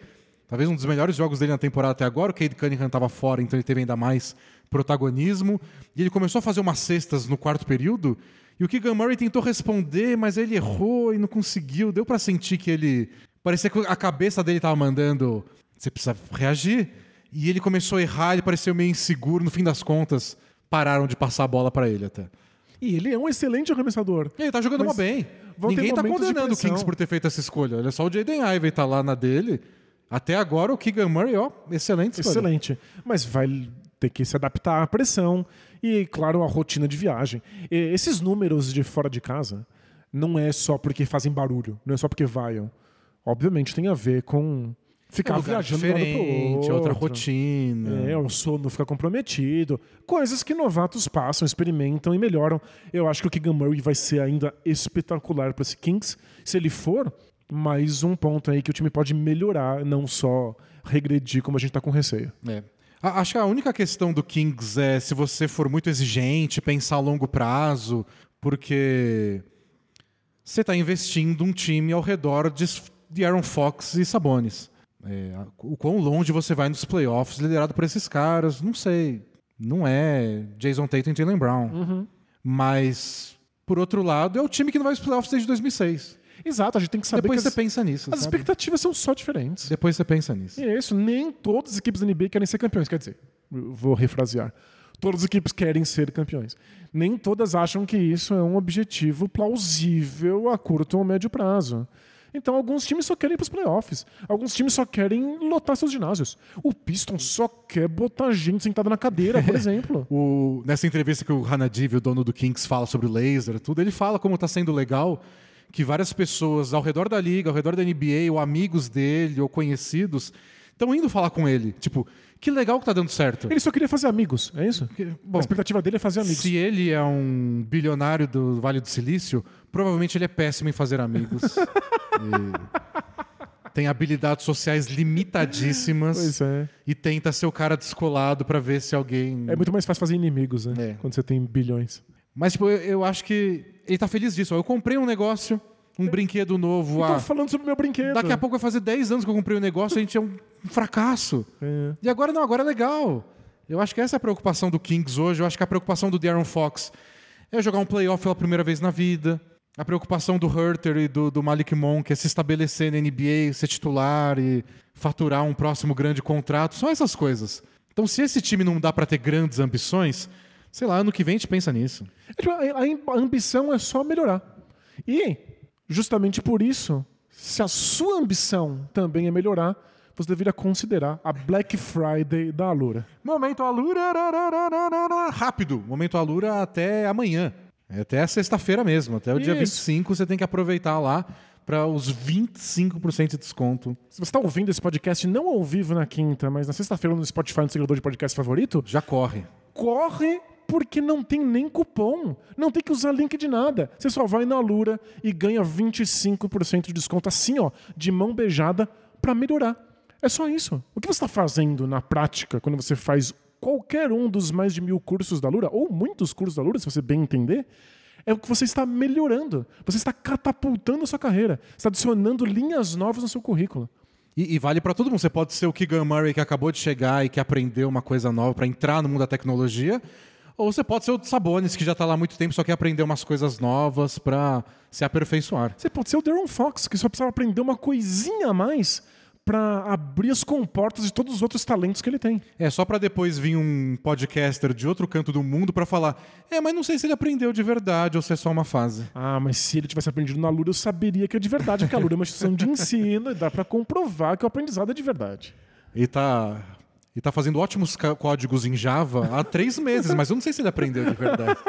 Talvez um dos melhores jogos dele na temporada até agora. O Cade Cunningham estava fora, então ele teve ainda mais protagonismo. E ele começou a fazer umas cestas no quarto período. E o Keegan Murray tentou responder, mas ele errou e não conseguiu. Deu pra sentir que ele. Parecia que a cabeça dele tava mandando. Você precisa reagir. E ele começou a errar, ele pareceu meio inseguro. No fim das contas, pararam de passar a bola pra ele até. E ele é um excelente arremessador. Ele tá jogando Mas bem. vão Ninguém tá condenando o. Kings por ter feito essa escolha. Olha só, o Jaden Ivey tá lá na dele. Até agora o Keegan Murray, ó, excelente escolha. Excelente. Mas vai ter que se adaptar à pressão e, claro, à rotina de viagem. E esses números de fora de casa não é só porque fazem barulho, não é só porque vaiam. Obviamente tem a ver com ficar É um viajando de um lado pro diferente, outro. outra rotina. É, o sono fica comprometido. Coisas que novatos passam, experimentam e melhoram. Eu acho que o Keegan Murray vai ser ainda espetacular para esse Kings. Se ele for, mais um ponto aí que o time pode melhorar, não só regredir como a gente tá com receio. É. Acho que a única questão do Kings é se você for muito exigente, pensar a longo prazo, porque você está investindo um time ao redor de, de Aaron Fox e Sabonis. É, o quão longe você vai nos playoffs liderado por esses caras, não sei. Não é Jason Tatum e Jalen Brown. Mas, por outro lado, é o time que não vai aos playoffs desde 2006. Exato, a gente tem que saber Depois que você pensa nisso. as, as sabe? expectativas são só diferentes. Depois você pensa nisso. E é isso, nem todas as equipes da NBA querem ser campeões. Quer dizer, vou refrasear. Todas as equipes querem ser campeões. Nem todas acham que isso é um objetivo plausível a curto ou médio prazo. Então, alguns times só querem ir para os playoffs. Alguns times só querem lotar seus ginásios. O Pistons só quer botar gente sentada na cadeira, por exemplo. O- nessa entrevista que o Hanadiv, o dono do Kings, fala sobre o laser, tudo, ele fala como está sendo legal que várias pessoas ao redor da liga, ao redor da NBA, ou amigos dele, ou conhecidos, estão indo falar com ele. Tipo, que legal que tá dando certo. Ele só queria fazer amigos, é isso? Bom, a expectativa dele é fazer amigos. se ele é um bilionário do Vale do Silício, provavelmente ele é péssimo em fazer amigos. E tem habilidades sociais limitadíssimas Pois é. e tenta ser o cara descolado para ver se alguém É muito mais fácil fazer inimigos, né? É. Quando você tem bilhões. Mas, tipo, eu, eu acho que ele tá feliz disso. Eu comprei um negócio, um brinquedo novo. Eu tô ah, falando sobre o meu brinquedo. daqui a pouco vai fazer 10 anos que eu comprei um negócio e a gente é um fracasso. É. E agora não, agora é legal. Eu acho que essa é a preocupação do Kings hoje. Eu acho que a preocupação do Darren Fox é jogar um playoff pela primeira vez na vida. A preocupação do Herter e do, do Malik Monk é se estabelecer na NBA, ser titular e faturar um próximo grande contrato. São essas coisas. Então, se esse time não dá pra ter grandes ambições, sei lá, ano que vem a gente pensa nisso. É, tipo, a ambição é só melhorar. E, justamente por isso, se a sua ambição também é melhorar, você deveria considerar a Black Friday da Alura. Momento Alura. Rápido. Momento Alura até amanhã. É Até sexta-feira mesmo. Até o dia Isso. 25 você tem que aproveitar lá para os 25% de desconto. Se você está ouvindo esse podcast não ao vivo na quinta, mas na sexta-feira no Spotify, no seguidor de podcast favorito, Já corre. corre porque não tem nem cupom. Não tem que usar link de nada. Você só vai na Alura e ganha 25% de desconto assim, ó, de mão beijada para melhorar. É só isso. O que você está fazendo na prática quando você faz qualquer um dos mais de mil cursos da Alura, ou muitos cursos da Alura, se você bem entender, é o que você está melhorando. Você está catapultando a sua carreira. Você está adicionando linhas novas no seu currículo. E, e vale para todo mundo. Você pode ser o Keegan Murray que acabou de chegar e que aprendeu uma coisa nova para entrar no mundo da tecnologia. Ou você pode ser o Sabonis, que já está lá há muito tempo, só quer aprender umas coisas novas para se aperfeiçoar. Você pode ser o Darren Fox, que só precisava aprender uma coisinha a mais para abrir as comportas de todos os outros talentos que ele tem. É só para depois vir um podcaster de outro canto do mundo para falar: é, mas não sei se ele aprendeu de verdade ou se é só uma fase. Ah, mas se ele tivesse aprendido na Lura, eu saberia que é de verdade, porque a Lura é uma instituição de ensino e dá para comprovar que o aprendizado é de verdade. E tá, e tá fazendo ótimos códigos em Java há três meses, mas eu não sei se ele aprendeu de verdade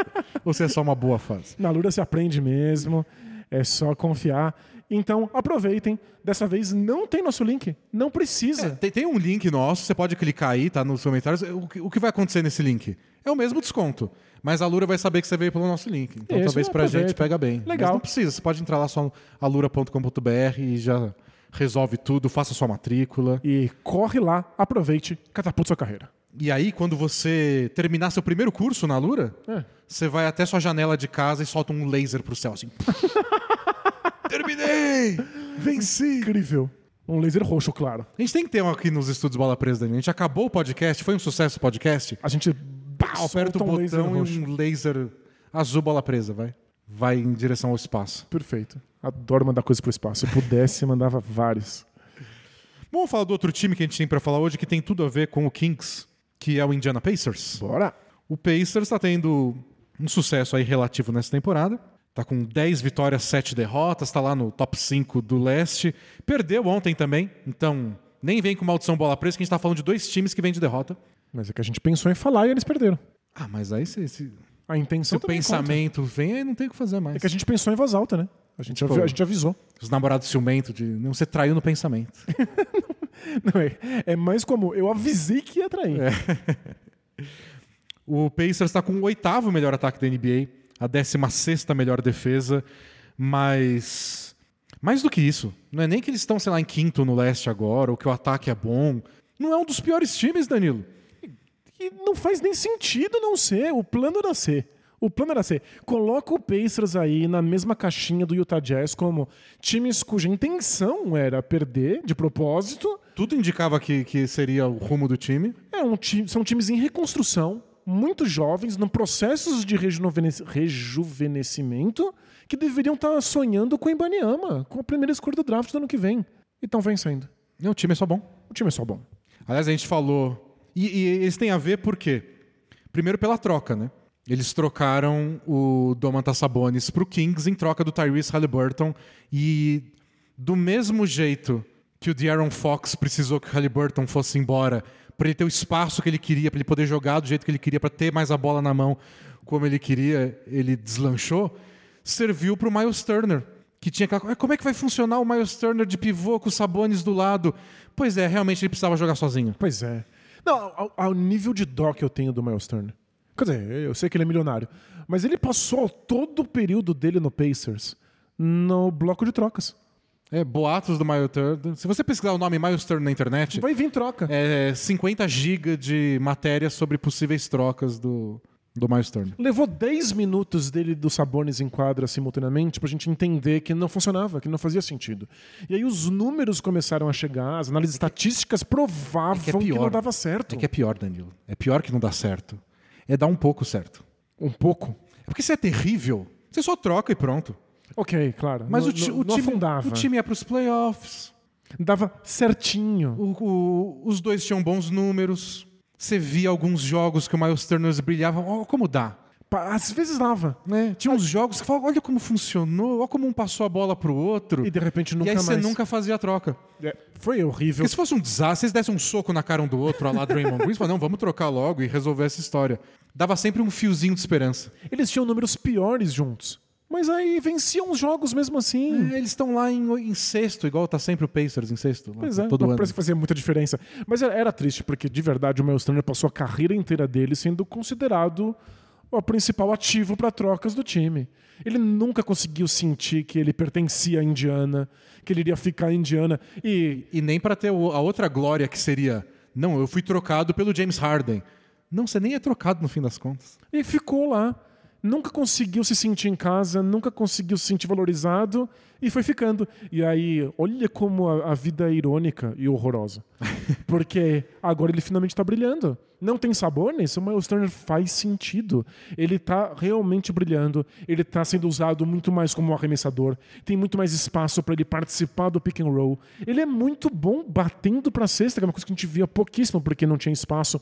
ou se é só uma boa fase. Na Lura se aprende mesmo, é só confiar. Então, aproveitem. Dessa vez não tem nosso link, não precisa. Tem, tem um link nosso, você pode clicar aí, tá nos comentários. O que, o que vai acontecer nesse link? É o mesmo desconto. Mas a Lura vai saber que você veio pelo nosso link. Então Isso, talvez pra aproveita. gente pega bem. Legal. Mas não precisa, você pode entrar lá só no alura.com.br e já resolve tudo, faça sua matrícula. E corre lá, aproveite, catapulta sua carreira. E aí, quando você terminar seu primeiro curso na Alura, É. você vai até sua janela de casa e solta um laser pro céu, assim. Terminei! Venci! Incrível. Um laser roxo, claro. A gente tem que ter um aqui nos estúdios Bola Presa, Daniel. A gente acabou o podcast, foi um sucesso o podcast. A gente aperta o um botão e um laser azul bola presa, vai. Vai em direção ao espaço. Perfeito. Adoro mandar coisas pro espaço. Se pudesse, mandava vários. Vamos falar do outro time que a gente tem pra falar hoje, que tem tudo a ver com o Kings, que é o Indiana Pacers. Bora! O Pacers está tendo um sucesso aí relativo nessa temporada. Tá com 10 vitórias, 7 derrotas, tá lá no top 5 do leste. Perdeu ontem também, então nem vem com maldição bola presa, que a gente tá falando de dois times que vêm de derrota. Mas é que a gente pensou em falar e eles perderam. Ah, mas aí se, se, A intenção o também pensamento vem, aí não tem o que fazer mais. conta. É que a gente pensou em voz alta, né? A gente, Tipo- a gente avisou. Os namorados ciumentos de não ser traiu no pensamento. Não, é, é mais como eu avisei que ia trair. O Pacers está com o oitavo melhor ataque da NBA, a 16 melhor defesa, mas mais do que isso, não é nem que eles estão, sei lá, em quinto no leste agora, ou que o ataque é bom. Não é um dos piores times, Danilo. E não faz nem sentido não ser. O plano era ser. O plano era ser. Coloca o Pacers aí na mesma caixinha do Utah Jazz como times cuja intenção era perder de propósito. Tudo indicava que, que seria o rumo do time. É um time, são times em reconstrução, muito jovens, no processos de rejuvenesc- rejuvenescimento, que deveriam estar sonhando com o Ibaniama, com a primeira escolha do draft do ano que vem. E estão vencendo. Não, o time é só bom. O time é só bom. Aliás, a gente falou. E, e eles têm a ver por quê? Primeiro pela troca, né? Eles trocaram o Domantas Sabonis pro Kings em troca do Tyrese Halliburton. E do mesmo jeito que o De'Aaron Fox precisou que o Halliburton fosse embora para ele ter o espaço que ele queria, para ele poder jogar do jeito que ele queria, para ter mais a bola na mão como ele queria, ele deslanchou, serviu pro Miles Turner. Que tinha aquela... "Ah, Como é que vai funcionar o Miles Turner de pivô com o Sabonis do lado? Pois é, realmente ele precisava jogar sozinho. Pois é. Não, ao, ao nível de dó que eu tenho do Miles Turner. Quer dizer, eu sei que ele é milionário. Mas ele passou todo o período dele no Pacers no bloco de trocas. É, boatos do Miles Turner. Se você pesquisar o nome Miles Turner na internet, Vai vir troca. é 50 GB de matéria sobre possíveis trocas do, do Miles Turner. Levou 10 minutos dele do Sabonis em quadra simultaneamente pra gente entender que não funcionava, que não fazia sentido. E aí os números começaram a chegar, as análises estatísticas provavam que, pior. não dava certo. É que é pior, Danilo. É pior que não dá certo. É dar um pouco certo. Um pouco. É porque se é terrível, você só troca e pronto. Ok, claro. Mas Não- o, ti- o time, afundava. o time ia para os playoffs. Dava certinho. O- o- os dois tinham bons números. Você via alguns jogos que o Miles Turner brilhava. Ó, como dá? Às vezes dava. né? Tinha uns jogos que falavam, olha como funcionou, olha como um passou a bola pro outro. E de repente nunca e aí você mais. nunca fazia a troca. É, foi horrível. Porque se fosse um desastre, vocês dessem um soco na cara um do outro, a lá Draymond Green, não, vamos trocar logo e resolver essa história. Dava sempre um fiozinho de esperança. Eles tinham números piores juntos. Mas aí venciam os jogos mesmo assim. É, eles estão lá em, em sexto, igual tá sempre o Pacers em sexto. lá, Pois é, todo não ano. parece que fazia muita diferença. Mas era, era triste, porque de verdade o Miles Turner passou a carreira inteira dele sendo considerado o principal ativo para trocas do time. Ele nunca conseguiu sentir que ele pertencia à Indiana, que ele iria ficar Indiana. E E nem pra ter a outra glória que seria, não, eu fui trocado pelo James Harden. Não, você nem é trocado no fim das contas. E ficou lá. Nunca conseguiu se sentir em casa, nunca conseguiu se sentir valorizado e foi ficando. E aí, olha como a, a vida é irônica e horrorosa. Porque agora ele finalmente está brilhando. Não tem sabor nisso, mas o Turner faz sentido. Ele está realmente brilhando, ele está sendo usado muito mais como arremessador, tem muito mais espaço para ele participar do pick and roll. Ele é muito bom batendo para cesta, que é uma coisa que a gente via pouquíssimo porque não tinha espaço.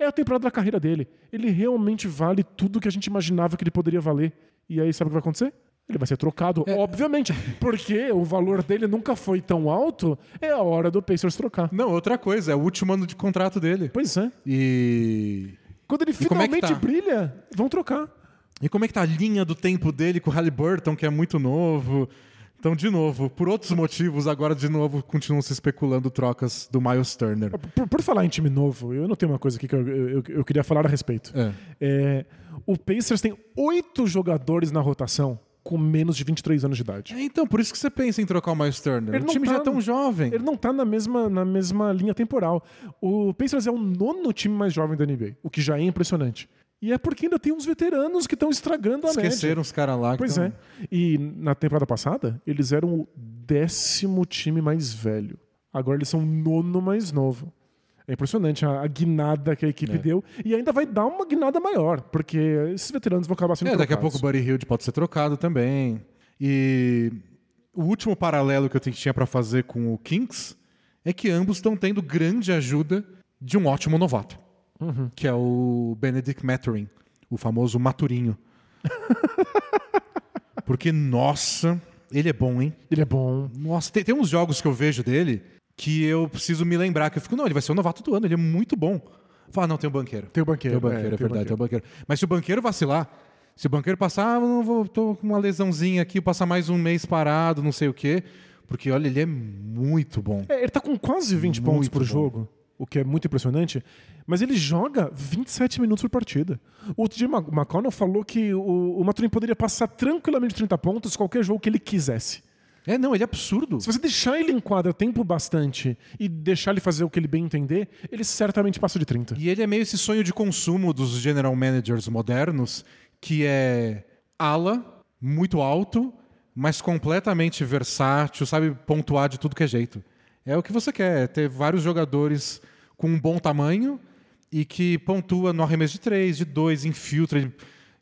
É a temporada da carreira dele. Ele realmente vale tudo que a gente imaginava que ele poderia valer. E aí, sabe o que vai acontecer? Ele vai ser trocado, obviamente. Porque o valor dele nunca foi tão alto, é a hora do Pacers trocar. Não, outra coisa, é o último ano de contrato dele. Pois é. E. Quando ele E é finalmente tá? brilha, vão trocar. E como é que tá a linha do tempo dele com o Halliburton, que é muito novo? Então, de novo, por outros motivos, agora de novo continuam se especulando trocas do Miles Turner. Por, por falar em time novo, eu não tenho uma coisa aqui que eu, eu- eu queria falar a respeito. É. É, o Pacers tem oito jogadores na rotação com menos de 23 anos de idade. É, Então, por isso que você pensa em trocar o Miles Turner. Ele o time tá- já é tão jovem. Ele não tá na mesma, na mesma linha temporal. O Pacers é o nono time mais jovem da NBA, o que já é impressionante. E é porque ainda tem uns veteranos que estão estragando a média. Esqueceram os caras lá. Pois tão- é. E na temporada passada, eles eram o décimo time mais velho. Agora eles são o nono mais novo. É impressionante a, a guinada que a equipe É. deu. E ainda vai dar uma guinada maior, porque esses veteranos vão acabar sendo É, daqui a trocados. pouco o Buddy Hilde pode ser trocado também. E o último paralelo que eu tinha pra fazer com o Kings é que ambos estão tendo grande ajuda de um ótimo novato, que é o Benedict Maturin, o famoso Maturinho. Porque, nossa, ele é bom, hein? Ele é bom. Nossa, tem, tem uns jogos que eu vejo dele que eu preciso me lembrar, que eu fico, não, ele vai ser o novato do ano, ele é muito bom. Fala, não, tem o banqueiro. Tem o banqueiro. Tem o banqueiro, é, o verdade, tem o banqueiro. Mas se o banqueiro vacilar, se o banqueiro passar, ah, não vou, tô com uma lesãozinha aqui, passar mais um mês parado, não sei o quê. Porque, olha, ele é muito bom. É, ele tá com quase 20 pontos Muito por bom. jogo, o que é muito impressionante. Mas ele joga 27 minutos por partida. O TJ Ma- McConnell falou que o, o Maturin poderia passar tranquilamente 30 pontos qualquer jogo que ele quisesse. É, não, ele é absurdo. Se você deixar ele em quadra tempo bastante e deixar ele fazer o que ele bem entender, ele certamente passa de 30. E ele é meio esse sonho de consumo dos general managers modernos, que é ala, muito alto, mas completamente versátil, sabe pontuar de tudo que é jeito. É o que você quer, é ter vários jogadores com um bom tamanho e que pontua no arremesso de três, de dois, infiltra. Ele,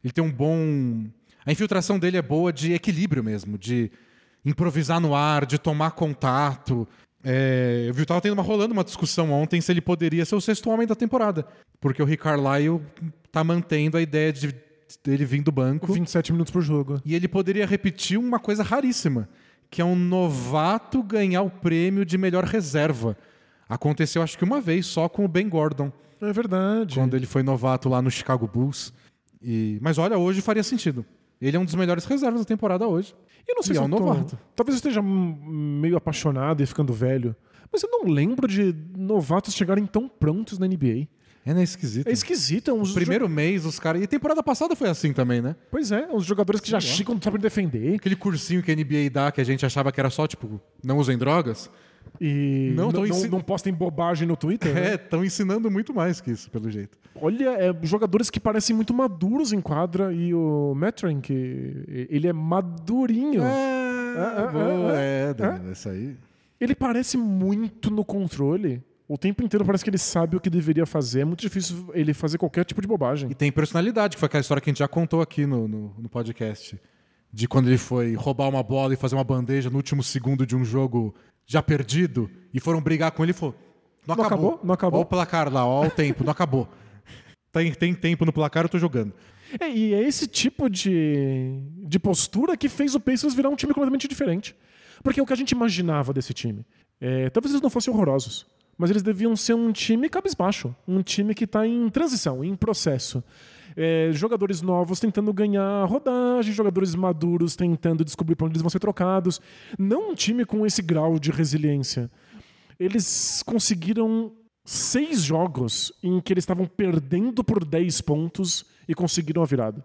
ele tem um bom. A infiltração dele é boa de equilíbrio mesmo, de improvisar no ar, de tomar contato. É, eu vi tava tendo uma rolando uma discussão ontem se ele poderia ser o sexto homem da temporada, porque o Rick Carlisle tá mantendo a ideia de dele vir do banco 27 minutos por jogo. e ele poderia repetir uma coisa raríssima, que é um novato ganhar o prêmio de melhor reserva. Aconteceu acho que uma vez só com o Ben Gordon, É verdade. quando ele foi novato lá no Chicago Bulls. E- Mas olha, hoje faria sentido. Ele é um dos melhores reservas da temporada hoje. Eu não sei E se é um tô- novato. Talvez eu esteja meio apaixonado e ficando velho. Mas eu não lembro de novatos chegarem tão prontos na NBA. É, né? Esquisito. É esquisito. É uns Primeiro mês, os caras. E a temporada passada foi assim também, né? Pois é, os jogadores que já chegam, não sabem defender. Aquele cursinho que a NBA dá, que a gente achava que era só, tipo, não usem drogas. E Não, não, ensin- não postem bobagem no Twitter. né? É, estão ensinando muito mais que isso, pelo jeito. Olha, é, jogadores que parecem muito maduros em quadra. E o Metrin, que ele é madurinho. Ah, ah, boa, ah, é, Danilo, isso aí. Ele parece muito no controle. O tempo inteiro parece que ele sabe o que deveria fazer. É muito difícil ele fazer qualquer tipo de bobagem. E tem personalidade, que foi aquela história que a gente já contou aqui no, no, no podcast. De quando ele foi roubar uma bola e fazer uma bandeja no último segundo de um jogo já perdido, e foram brigar com ele e falou: Não, Não acabou. acabou? Não acabou. Olha o placar lá, olha o tempo, não acabou. Tem, tem tempo no placar, eu tô jogando. É, e é esse tipo de, de postura que fez o Pacers virar um time completamente diferente. Porque é o que a gente imaginava desse time. É, talvez eles não fossem horrorosos, mas eles deviam ser um time cabisbaixo. Um time que está em transição, em processo. É, jogadores novos tentando ganhar rodagem, jogadores maduros tentando descobrir para onde eles vão ser trocados. Não um time com esse grau de resiliência. Eles conseguiram seis jogos em que eles estavam perdendo por 10 pontos e conseguiram a virada.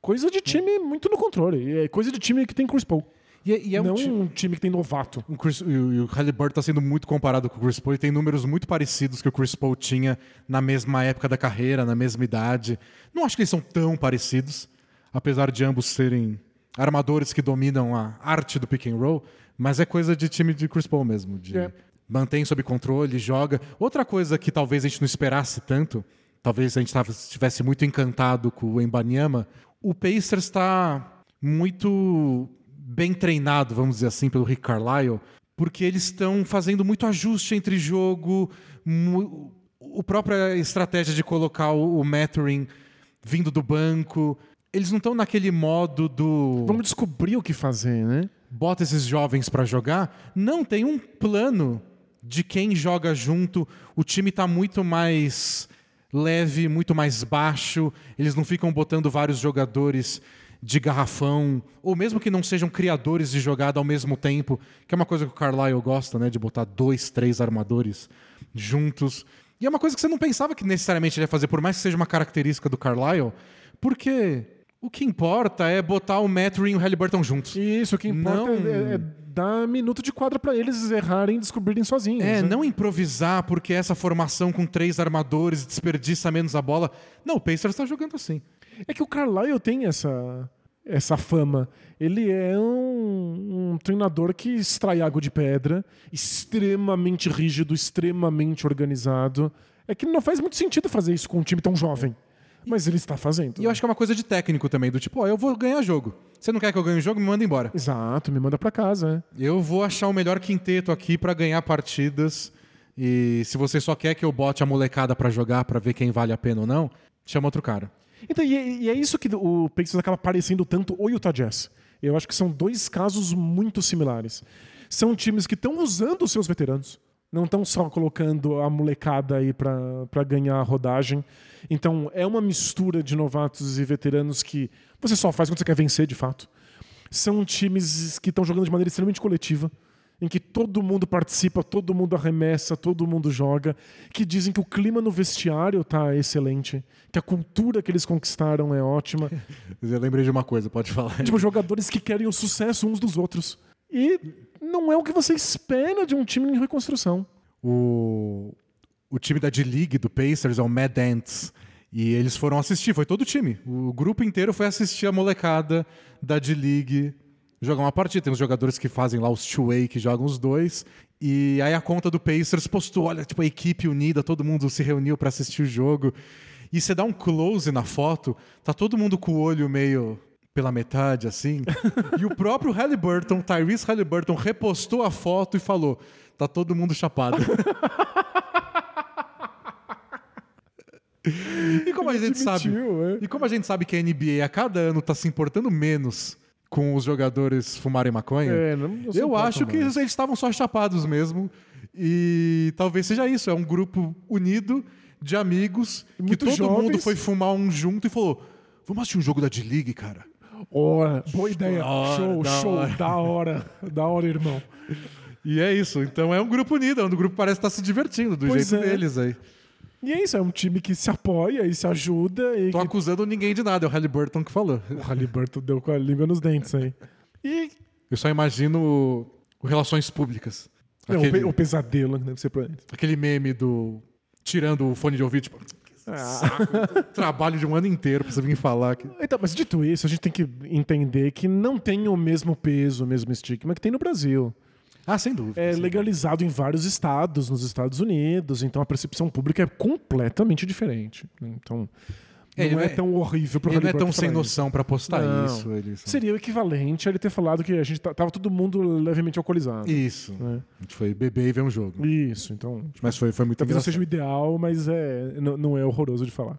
Coisa de time muito no controle. É coisa de time que tem Chris Paul. E, é- e é não um, ti- um time que tem novato. o Chris- o, o Halliburton está sendo muito comparado com o Chris Paul e tem números muito parecidos que o Chris Paul tinha na mesma época da carreira, na mesma idade. Não acho que eles são tão parecidos, apesar de ambos serem armadores que dominam a arte do pick and roll, mas é coisa de time de Chris Paul mesmo, de É. mantém sob controle, joga. Outra coisa que talvez a gente não esperasse tanto, talvez a gente estivesse muito encantado com o Embanyama, o Pacers está muito bem treinado, vamos dizer assim, pelo Rick Carlisle, porque eles estão fazendo muito ajuste entre jogo, mu- o própria estratégia de colocar o, o Mathurin vindo do banco. Eles não estão naquele modo do Vamos descobrir o que fazer, né? bota esses jovens pra jogar, não tem um plano de quem joga junto. O time tá muito mais leve, muito mais baixo. Eles não ficam botando vários jogadores de garrafão, ou mesmo que não sejam criadores de jogada ao mesmo tempo, que é uma coisa que o Carlisle gosta, né, de botar dois, três armadores juntos. E é uma coisa que você não pensava que necessariamente ele ia fazer, por mais que seja uma característica do Carlisle, porque o que importa é botar o Mathurin e o Halliburton juntos. Isso, o que importa Não- é, é dar minuto de quadra pra eles errarem e descobrirem sozinhos. É, né? não improvisar porque essa formação com três armadores desperdiça menos a bola. Não, o Pacers está jogando assim. É que o Carlisle tem essa, essa fama. Ele é um, um treinador que extrai água de pedra, extremamente rígido, extremamente organizado. É que não faz muito sentido fazer isso com um time tão jovem. Mas ele está fazendo. E eu acho que é uma coisa de técnico também, do tipo, ó, eu vou ganhar jogo. Você não quer que eu ganhe o jogo? Me manda embora. Exato, me manda pra casa. é. Eu vou achar o melhor quinteto aqui para ganhar partidas. E se você só quer que eu bote a molecada para jogar para ver quem vale a pena ou não, chama outro cara. Então, e, é- e é isso que o Pacers acaba parecendo tanto o Utah Jazz. Eu acho que são dois casos muito similares. São times que estão usando os seus veteranos. Não estão só colocando a molecada aí para ganhar a rodagem. Então, é uma mistura de novatos e veteranos que você só faz quando você quer vencer, de fato. São times que estão jogando de maneira extremamente coletiva, em que todo mundo participa, todo mundo arremessa, todo mundo joga, que dizem que o clima no vestiário tá excelente, que a cultura que eles conquistaram é ótima. Eu lembrei de uma coisa, pode falar. tipo, jogadores que querem o sucesso uns dos outros. E não é o que você espera de um time em reconstrução. O, o time da D-League do Pacers é o Mad Ants. E eles foram assistir, foi todo o time. O grupo inteiro foi assistir a molecada da D-League jogar uma partida. Tem os jogadores que fazem lá os two-way, que jogam os dois. E aí a conta do Pacers postou, olha, tipo, a equipe unida, todo mundo se reuniu para assistir o jogo. E você dá um close na foto, tá todo mundo com o olho meio pela metade, assim. e o próprio Halliburton, Tyrese Halliburton, repostou a foto e falou: tá todo mundo chapado. e como a gente sabe. É. E como a gente sabe que a NBA a cada ano tá se importando menos com os jogadores fumarem maconha, É, não- não eu acho que mais. eles estavam só chapados mesmo. E talvez seja isso. É um grupo unido de amigos que Muito todo jovens. mundo foi fumar um junto e falou: Vamos assistir um jogo da D-League, cara. Ora, boa ideia. Hora, show, da show. hora. Da hora. Da hora, irmão. E é isso. Então é um grupo unido, é um grupo que parece estar se divertindo do Pois jeito é. deles aí. E é isso, é um time que se apoia e se ajuda. E Tô que... acusando ninguém de nada, é o Halliburton que falou. O Halliburton deu com a língua nos dentes aí. E Eu só imagino Relações Públicas. é, o, Aquele, o pesadelo que deve ser pra eles. aquele meme do. Tirando o fone de ouvido, tipo. Saco, trabalho de um ano inteiro pra você vir falar aqui. Então, mas dito isso, a gente tem que entender que não tem o mesmo peso, o mesmo estigma que tem no Brasil. Ah, sem dúvida. É sem legalizado em vários estados, nos Estados Unidos, então a percepção pública é completamente diferente. Então, É, não é, não é- tão horrível pro Ele não é tão sem noção pra postar Não. isso. Ele... Seria o equivalente a ele ter falado que a gente tava todo mundo levemente alcoolizado. Isso. né? A gente foi beber e ver um jogo. Isso, então. Mas foi, foi muito Talvez não engraçado. seja o ideal, mas é, não, não é horroroso de falar.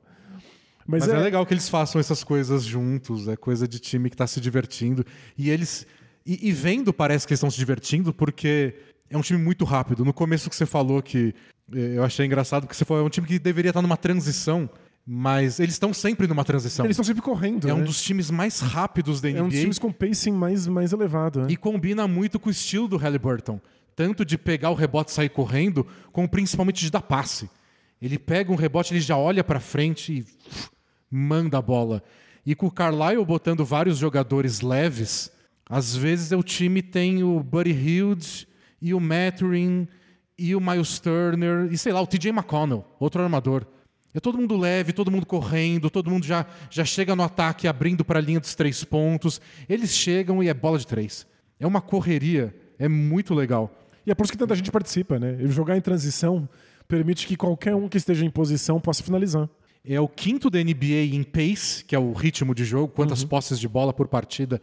Mas, Mas é... é, legal que eles façam essas coisas juntos, é coisa de time que tá se divertindo. E eles. E, e vendo, parece que eles estão se divertindo, porque é um time muito rápido. No começo que você falou que. eh, Eu achei engraçado, porque você falou, é um time que deveria estar numa transição, mas eles estão sempre numa transição. eles estão sempre correndo. É um né? dos times mais rápidos da NBA é um dos times com pacing mais, mais elevado. né? e combina muito com o estilo do Halliburton. Tanto de pegar o rebote e sair correndo, como principalmente de dar passe. Ele pega um rebote, ele já olha pra frente e uf, manda a bola. E com o Carlisle botando vários jogadores leves, às vezes o time tem o Buddy Hilde e o Mathurin e o Miles Turner e sei lá, o TJ McConnell, outro armador. É todo mundo leve, todo mundo correndo, todo mundo já, já chega no ataque abrindo para a linha dos três pontos. Eles chegam e é bola de três. É uma correria, é muito legal. E é por isso que tanta gente participa, né? Jogar em transição permite que qualquer um que esteja em posição possa finalizar. É o quinto da NBA em pace, que é o ritmo de jogo, quantas Uhum. posses de bola por partida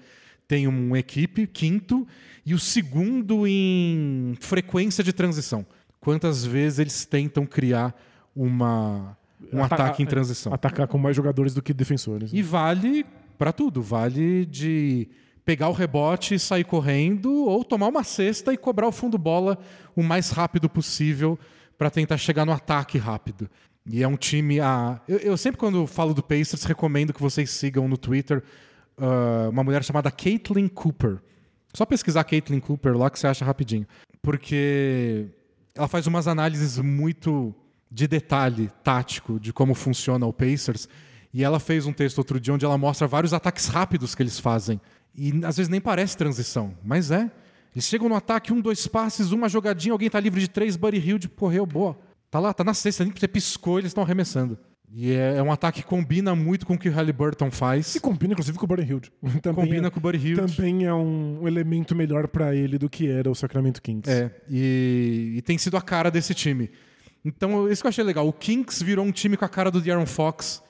tem uma equipe, quinto, e o segundo em frequência de transição. Quantas vezes eles tentam criar uma, um Ata- ataque em transição. Atacar com mais jogadores do que defensores. né? E vale para tudo. Vale de pegar o rebote e sair correndo, ou tomar uma cesta e cobrar o fundo bola o mais rápido possível para tentar chegar no ataque rápido. E é um time. ah, eu, eu sempre, quando falo do Pacers, recomendo que vocês sigam no Twitter ah, uma mulher chamada Caitlin Cooper. Só pesquisar Caitlin Cooper lá que você acha rapidinho. Porque ela faz umas análises muito de detalhe tático de como funciona o Pacers. E ela fez um texto outro dia onde ela mostra vários ataques rápidos que eles fazem. E às vezes nem parece transição, mas é. Eles chegam no ataque, um, dois passes, uma jogadinha, alguém tá livre de três, Buddy Hilde correu, boa. Tá lá, tá na sexta, nem você piscou, eles estão arremessando. E é, é um ataque que combina muito com o que o Halliburton faz. E combina, inclusive, com o Buddy Hilde. Combina é, com o Buddy Hilde. Também é um, elemento melhor pra ele do que era o Sacramento Kings. É, e, e tem sido a cara desse time. Então, isso que eu achei legal. O Kings virou um time com a cara do De'Aaron Fox,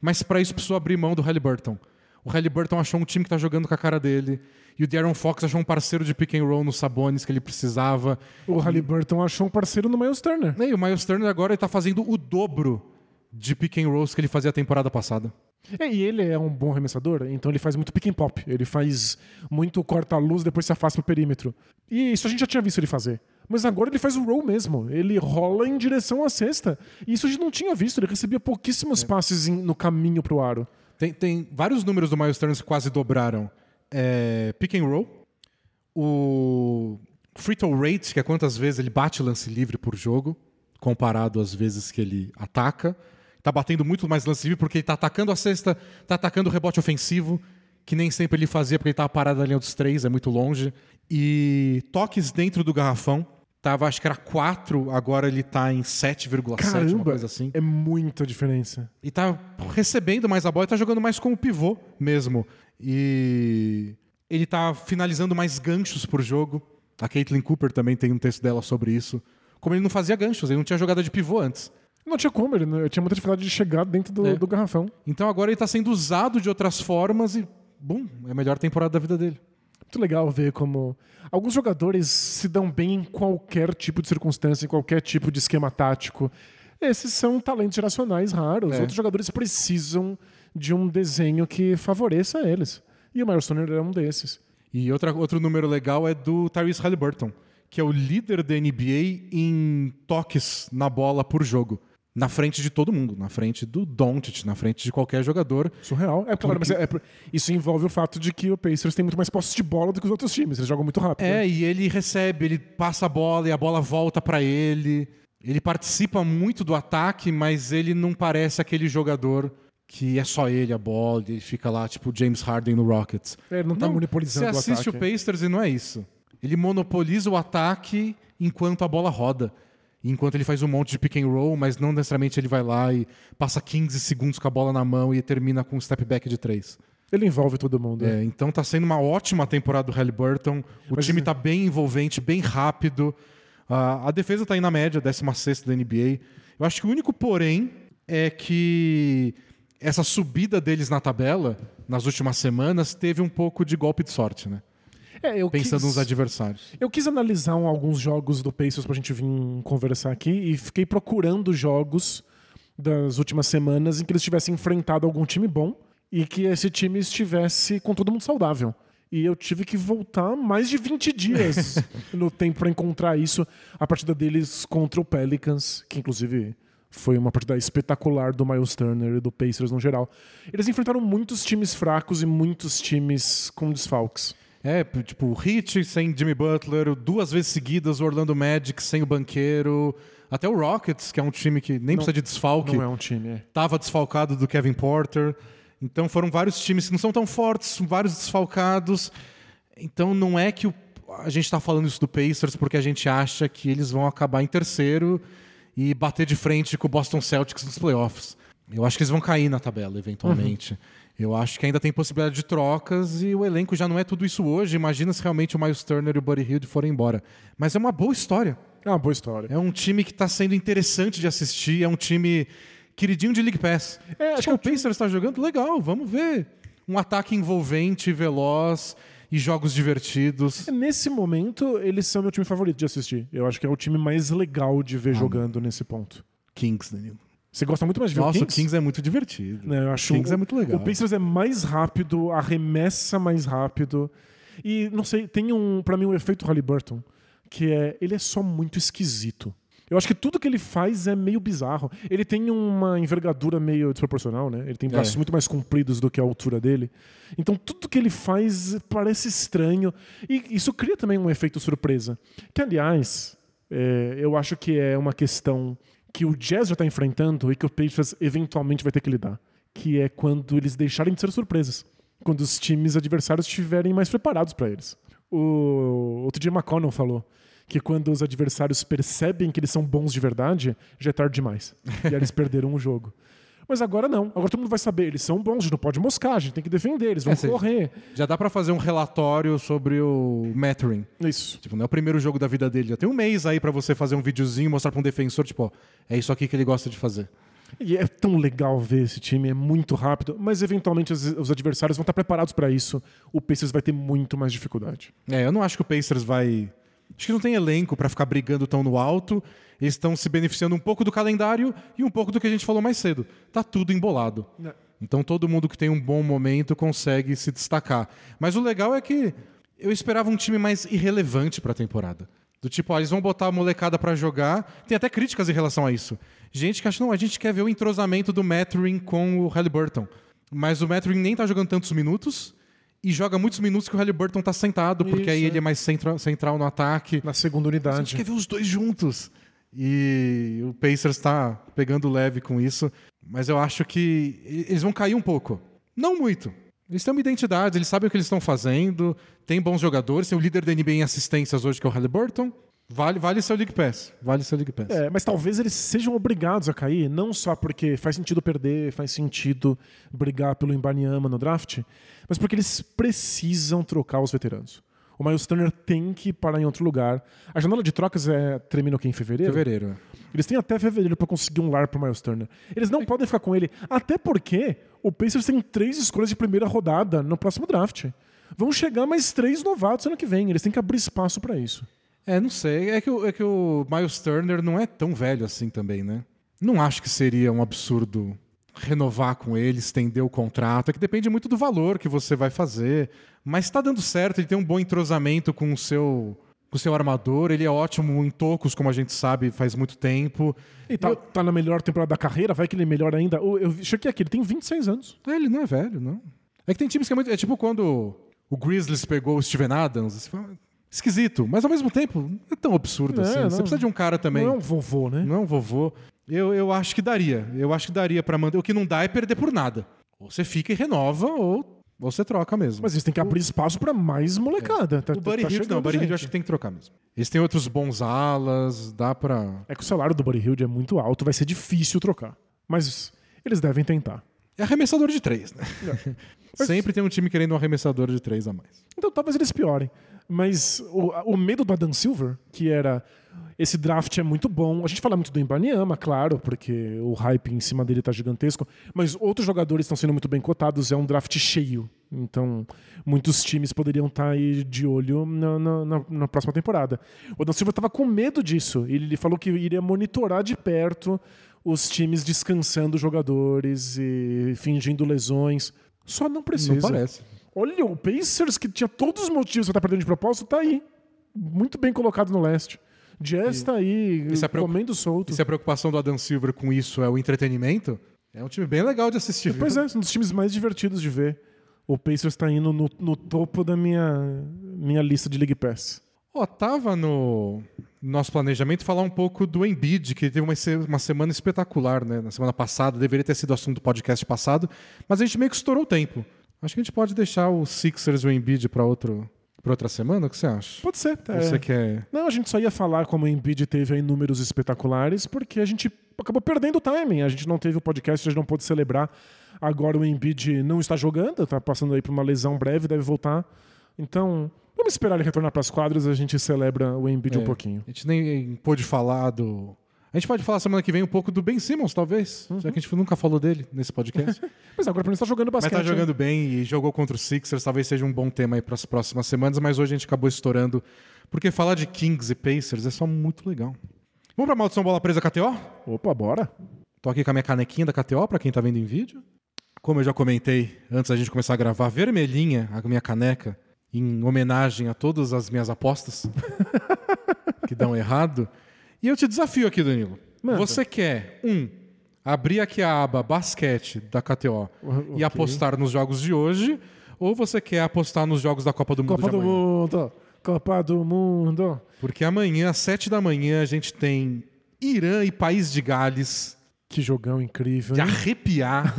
mas para isso precisou abrir mão do Halliburton. O Halliburton achou um time que tá jogando com a cara dele, e o De'Aaron Fox achou um parceiro de pick and roll no Sabonis que ele precisava. O Halliburton achou um parceiro no Miles Turner. E o Miles Turner agora está fazendo o dobro de pick and rolls que ele fazia a temporada passada. É, e ele é um bom arremessador, então ele faz muito pick and pop. Ele faz muito corta-luz, depois se afasta pro perímetro. E isso a gente já tinha visto ele fazer. Mas agora ele faz o roll mesmo. Ele rola em direção à cesta. E isso a gente não tinha visto. Ele recebia pouquíssimos passes em- no caminho pro aro. Tem, tem vários números do Miles Turner que quase dobraram. É, pick and roll, o free throw rate, que é quantas vezes ele bate lance livre por jogo, comparado às vezes que ele ataca. Tá batendo muito mais lance livre porque ele tá atacando a cesta, tá atacando o rebote ofensivo, que nem sempre ele fazia porque ele tava parado na linha dos três, é muito longe. E toques dentro do garrafão. Tava, acho que era 4, agora ele tá em 7,7, uma coisa assim. é muita diferença. E tá recebendo mais a bola e tá jogando mais como pivô mesmo. E ele tá finalizando mais ganchos por jogo. A Caitlin Cooper também tem um texto dela sobre isso. Como ele não fazia ganchos, ele não tinha jogada de pivô antes. Não tinha como, ele não- tinha muita dificuldade de chegar dentro do, É. do garrafão. Então agora ele tá sendo usado de outras formas e, bum, é a melhor temporada da vida dele. Muito legal ver como alguns jogadores se dão bem em qualquer tipo de circunstância, em qualquer tipo de esquema tático. Esses são talentos geracionais raros. É. Outros jogadores precisam de um desenho que favoreça eles. E o Miles Turner é um desses. E outra, outro número legal é do Tyrese Halliburton, que é o líder da NBA em toques na bola por jogo. Na frente de todo mundo, na frente do Doncic, na frente de qualquer jogador. Surreal. É claro, mas é- é- isso envolve o fato de que o Pacers tem muito mais posse de bola do que os outros times. Eles jogam muito rápido. né? É, e ele recebe, ele passa a bola e a bola volta pra ele. Ele participa muito do ataque, mas ele não parece aquele jogador que é só ele a bola, ele fica lá, tipo James Harden no Rockets. É, ele não tá monopolizando Você o assiste ataque. o Pacers e não é isso. Ele monopoliza o ataque enquanto a bola roda. Enquanto ele faz um monte de pick and roll, mas não necessariamente ele vai lá e passa 15 segundos com a bola na mão e termina com um step back de três. Ele envolve todo mundo. É, então tá sendo uma ótima temporada do Halliburton. O Mas, time é- tá bem envolvente, bem rápido. Ah, a defesa tá aí na média, 16 da NBA. Eu acho que o único porém é que essa subida deles na tabela, nas últimas semanas, teve um pouco de golpe de sorte, né? É, eu Pensando quis- nos adversários. Eu quis analisar um- alguns jogos do Pacers pra gente vir conversar aqui e fiquei procurando jogos das últimas semanas em que eles tivessem enfrentado algum time bom e que esse time estivesse com todo mundo saudável. E eu tive que voltar mais de 20 dias no tempo para encontrar isso. A partida deles contra o Pelicans, que inclusive foi uma partida espetacular do Miles Turner e do Pacers no geral. Eles enfrentaram muitos times fracos e muitos times com desfalques. É, tipo, o Heat sem Jimmy Butler, duas vezes seguidas o Orlando Magic sem o banqueiro, até o Rockets, que é um time que nem Não- precisa de desfalque, Não é um time, é. tava desfalcado do Kevin Porter. Então foram vários times que não são tão fortes, vários desfalcados. Então não é que o- a gente está falando isso do Pacers porque a gente acha que eles vão acabar em terceiro e bater de frente com o Boston Celtics nos playoffs. Eu acho que eles vão cair na tabela, eventualmente. Eu acho que ainda tem possibilidade de trocas e o elenco já não é tudo isso hoje. Imagina se realmente o Miles Turner e o Buddy Hield forem embora. Mas é uma boa história. É uma boa história. É um time que está sendo interessante de assistir. É um time queridinho de League Pass. É, acho que o Pacers está jogando legal. Vamos ver. Um ataque envolvente, veloz e jogos divertidos. Nesse momento, eles são meu time favorito de assistir. Eu acho que é o time mais legal de Ah. ver jogando nesse ponto. Kings, Danilo. Você gosta muito mais de ver Nossa, o Kings? Kings é muito divertido. Não, eu acho Kings o, é muito legal. O Pacers é mais rápido, arremessa mais rápido. E, não sei, tem um, pra mim, um efeito Halliburton, que é, ele é só muito esquisito. Eu acho que tudo que ele faz é meio bizarro. Ele tem uma envergadura meio desproporcional, né? Ele tem braços É. muito mais compridos do que a altura dele. Então tudo que ele faz parece estranho. E isso cria também um efeito surpresa. Que, aliás, é, eu acho que é uma questão que o Jazz já está enfrentando e que o Pacers eventualmente vai ter que lidar. Que é quando eles deixarem de ser surpresas. Quando os times adversários estiverem mais preparados para eles. O outro dia McConnell falou que quando os adversários percebem que eles são bons de verdade, já é tarde demais. E aí eles perderam o jogo. Mas agora não. Agora todo mundo vai saber. Eles são bons, a gente não pode moscar, a gente tem que defender, eles vão É, correr. Já dá pra fazer um relatório sobre o Mattering. Isso. Tipo, não é o primeiro jogo da vida dele. Já tem um mês aí pra você fazer um videozinho, mostrar pra um defensor, tipo, ó, é isso aqui que ele gosta de fazer. E é tão legal ver esse time, é muito rápido, mas eventualmente os, os adversários vão estar preparados para isso. O Pacers vai ter muito mais dificuldade. É, eu não acho que o Pacers vai. Acho que não tem elenco pra ficar brigando tão no alto. Estão se beneficiando um pouco do calendário e um pouco do que a gente falou mais cedo. Tá tudo embolado. É. Então todo mundo que tem um bom momento consegue se destacar. Mas o legal é que eu esperava um time mais irrelevante pra temporada. Do tipo, ó, eles vão botar a molecada pra jogar. Tem até críticas em relação a isso. Gente que acha, não, a gente quer ver o entrosamento do Mathurin com o Halliburton. Mas o Mathurin nem tá jogando tantos minutos e joga muitos minutos que o Halliburton tá sentado, porque Isso, aí é. ele é mais centra- central no ataque. Na segunda A gente unidade. quer ver os dois juntos. E o Pacers está pegando leve com isso. Mas eu acho que eles vão cair um pouco. Não muito. Eles têm uma identidade, eles sabem o que eles estão fazendo, tem bons jogadores, tem o líder da NBA em assistências hoje, que é o Halliburton. Vale, vale seu League Pass. Vale seu League Pass. É, mas talvez eles sejam obrigados a cair, não só porque faz sentido perder, faz sentido brigar pelo Imbaniama no draft, mas porque eles precisam trocar os veteranos. O Miles Turner tem que parar em outro lugar. A janela de trocas é, termina o quê? Em fevereiro? Fevereiro. é. Eles têm até fevereiro pra conseguir um lar pro Miles Turner. Eles não podem ficar com ele, até porque o Pacers tem três escolhas de primeira rodada no próximo draft. Vão chegar mais três novatos ano que vem. Eles têm que abrir espaço pra isso. É, não sei. É que, o- é que o Miles Turner não é tão velho assim também, né? Não acho que seria um absurdo renovar com ele, estender o contrato. É que depende muito do valor que você vai fazer. Mas tá dando certo, ele tem um bom entrosamento com o seu, com o seu armador. Ele é ótimo em tocos, como a gente sabe, faz muito tempo. E tá, tá na melhor temporada da carreira, vai que ele melhora ainda. O- Eu chequei aqui, ele tem 26 anos. É, ele não é velho, não. É que tem times que é muito. É tipo quando o Grizzlies pegou o Steven Adams. Você fala, esquisito, mas ao mesmo tempo não é tão absurdo É, assim. não. Você precisa de um cara também. Não é um vovô, né? Não é um vovô. Eu, eu acho que daria. Eu acho que daria pra manter. O que não dá é perder por nada. Ou você fica e renova, ou, você troca mesmo. Mas eles têm que abrir espaço pra mais molecada. Tá, o Buddy tá Hield não, o Buddy Hield eu acho que tem que trocar mesmo. Eles têm outros bons alas, dá pra. É que o salário do Buddy Hield é muito alto, vai ser difícil trocar. Mas eles devem tentar. É arremessador de três, né? Mas- Sempre tem um time querendo um arremessador de três a mais. Então talvez eles piorem. Mas o, o medo do Adam Silver, que era esse draft é muito bom. A gente fala muito do Ibaniama, claro, porque o hype em cima dele tá gigantesco. Mas outros jogadores estão sendo muito bem cotados. É um draft cheio. Então, muitos times poderiam estar aí de olho na, na- na- próxima temporada. O Adam Silver estava com medo disso. Ele falou que iria monitorar de perto os times descansando jogadores e fingindo lesões. Só não precisa. Não parece. Olha, o Pacers, que tinha todos os motivos para estar perdendo de propósito, tá aí. Muito bem colocado no leste. Jazz tá aí, preocup- comendo solto. E se a preocupação do Adam Silver com isso é o entretenimento, é um time bem legal de assistir. viu? Pois é, um dos times mais divertidos de ver. O Pacers tá indo no, no topo da minha, minha lista de League Pass. Ó, tava no nosso planejamento falar um pouco do Embiid, que teve uma, uma semana espetacular, né? Na semana passada, deveria ter sido assunto do podcast passado, mas a gente meio que estourou o tempo. Acho que a gente pode deixar o Sixers e o Embiid para outro para outra semana, o que você acha? Pode ser. Ou é. Você quer Não, a gente só ia falar como o Embiid teve aí números espetaculares, porque a gente acabou perdendo o timing. A gente não teve o podcast, a gente não pôde celebrar. Agora o Embiid não está jogando, está passando aí por uma lesão breve, deve voltar. Então, vamos esperar ele retornar para as quadras, a gente celebra o Embiid um É. pouquinho. A gente nem pôde falar do. A gente pode falar semana que vem um pouco do Ben Simmons, talvez. Já que a gente nunca falou dele nesse podcast. Mas agora para mim está jogando mas basquete. tá jogando bem e jogou contra o Sixers. Talvez seja um bom tema aí para as próximas semanas. Mas hoje a gente acabou estourando. Porque falar de Kings e Pacers é só muito legal. Vamos pra maldição bola presa KTO? Opa, bora. Tô aqui com a minha canequinha da KTO, para quem tá vendo em vídeo. Como eu já comentei antes da gente começar a gravar, vermelhinha a minha caneca, em homenagem a todas as minhas apostas que dão errado. E eu te desafio aqui, Danilo. Manda. Você quer, um, abrir aqui a aba basquete da KTO e apostar nos jogos de hoje, ou você quer apostar nos jogos da Copa do Mundo Copa de do amanhã? Mundo. Copa do Mundo. Porque amanhã, às sete da manhã, a gente tem Irã e País de Gales Que jogão incrível. de hein? arrepiar.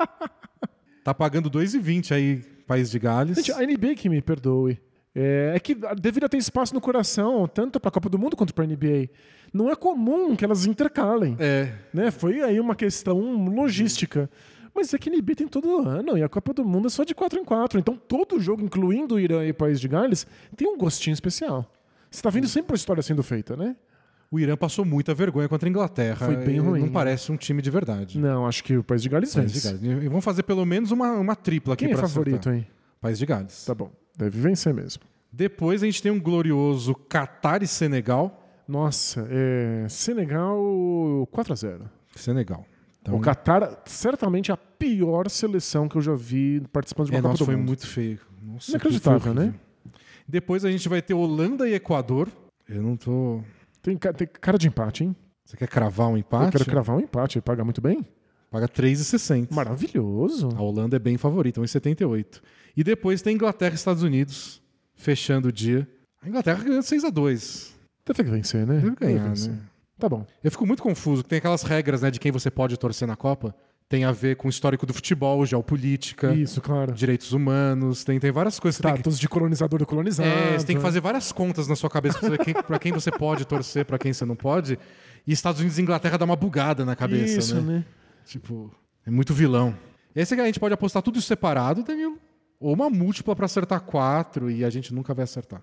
tá pagando 2,20 aí, País de Gales. Gente, a NBA que me perdoe. É, é que deveria ter espaço no coração, tanto para a Copa do Mundo quanto para a NBA. Não é comum que elas intercalem. É, Né? Foi aí uma questão logística. Mas é que a NBA tem todo ano e a Copa do Mundo é só de 4 em 4. Então todo jogo, incluindo o Irã e o País de Gales, tem um gostinho especial. Você tá vendo sempre a história sendo feita, né? o Irã passou muita vergonha contra a Inglaterra. Foi bem ruim, Não parece um time de verdade. Não, acho que o País de Gales País de vence. Gales. E vamos fazer pelo menos uma, uma tripla aqui Quem é favorito acertar. aí? País de Gales. Tá bom, deve vencer mesmo. Depois a gente tem um glorioso Catar e Senegal. Nossa, é... Senegal 4 a 0 Senegal. Então, O Qatar, certamente a pior seleção que eu já vi participando de uma é, Copa nossa, do foi Mundo. muito feio. Nossa, Inacreditável, né? Depois a gente vai ter Holanda e Equador. Eu não tô. Tem, tem cara de empate, hein? Você quer cravar um empate? Eu quero cravar um empate, ele paga muito bem. Paga 3,60. Maravilhoso. A Holanda é bem favorita, 1,78. E depois tem Inglaterra e Estados Unidos, fechando o dia. A Inglaterra ganhou 6 a 2 Deve ganhar, né? Deve ganhar, vencer. né? Tá bom. Eu fico muito confuso, tem aquelas regras né, de quem você pode torcer na Copa. Tem a ver com o histórico do futebol, geopolítica, Isso, claro. direitos humanos, tem, tem várias coisas. Tem que, Status de colonizador e colonizado. é, você tem que fazer várias contas na sua cabeça pra saber quem, pra quem você pode torcer, pra quem você não pode. E Estados Unidos e Inglaterra dá uma bugada na cabeça, Isso, né? né? Tipo, é muito vilão. Esse aqui a gente pode apostar tudo separado, Danilo. Ou uma múltipla pra acertar quatro e a gente nunca vai acertar.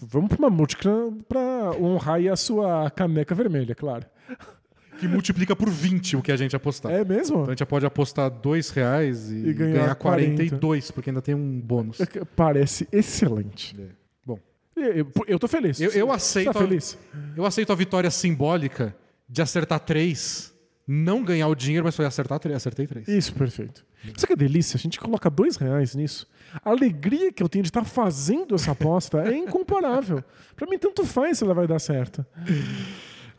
Vamos pra uma múltipla pra honrar a sua caneca vermelha, claro. Que multiplica por 20 o que a gente apostar. É mesmo? Então a gente pode apostar dois reais e, E ganhar ganhar 42, porque ainda tem um bônus. Parece excelente. É. Bom, Eu, eu tô feliz. eu, eu Você aceito Tá a, feliz? eu aceito a vitória simbólica de acertar três, não ganhar o dinheiro, mas foi acertar três, acertei três. Isso, perfeito. Sabe que delícia? A gente coloca dois reais nisso. A alegria que eu tenho de estar fazendo essa aposta é incomparável. Pra mim, tanto faz se ela vai dar certo.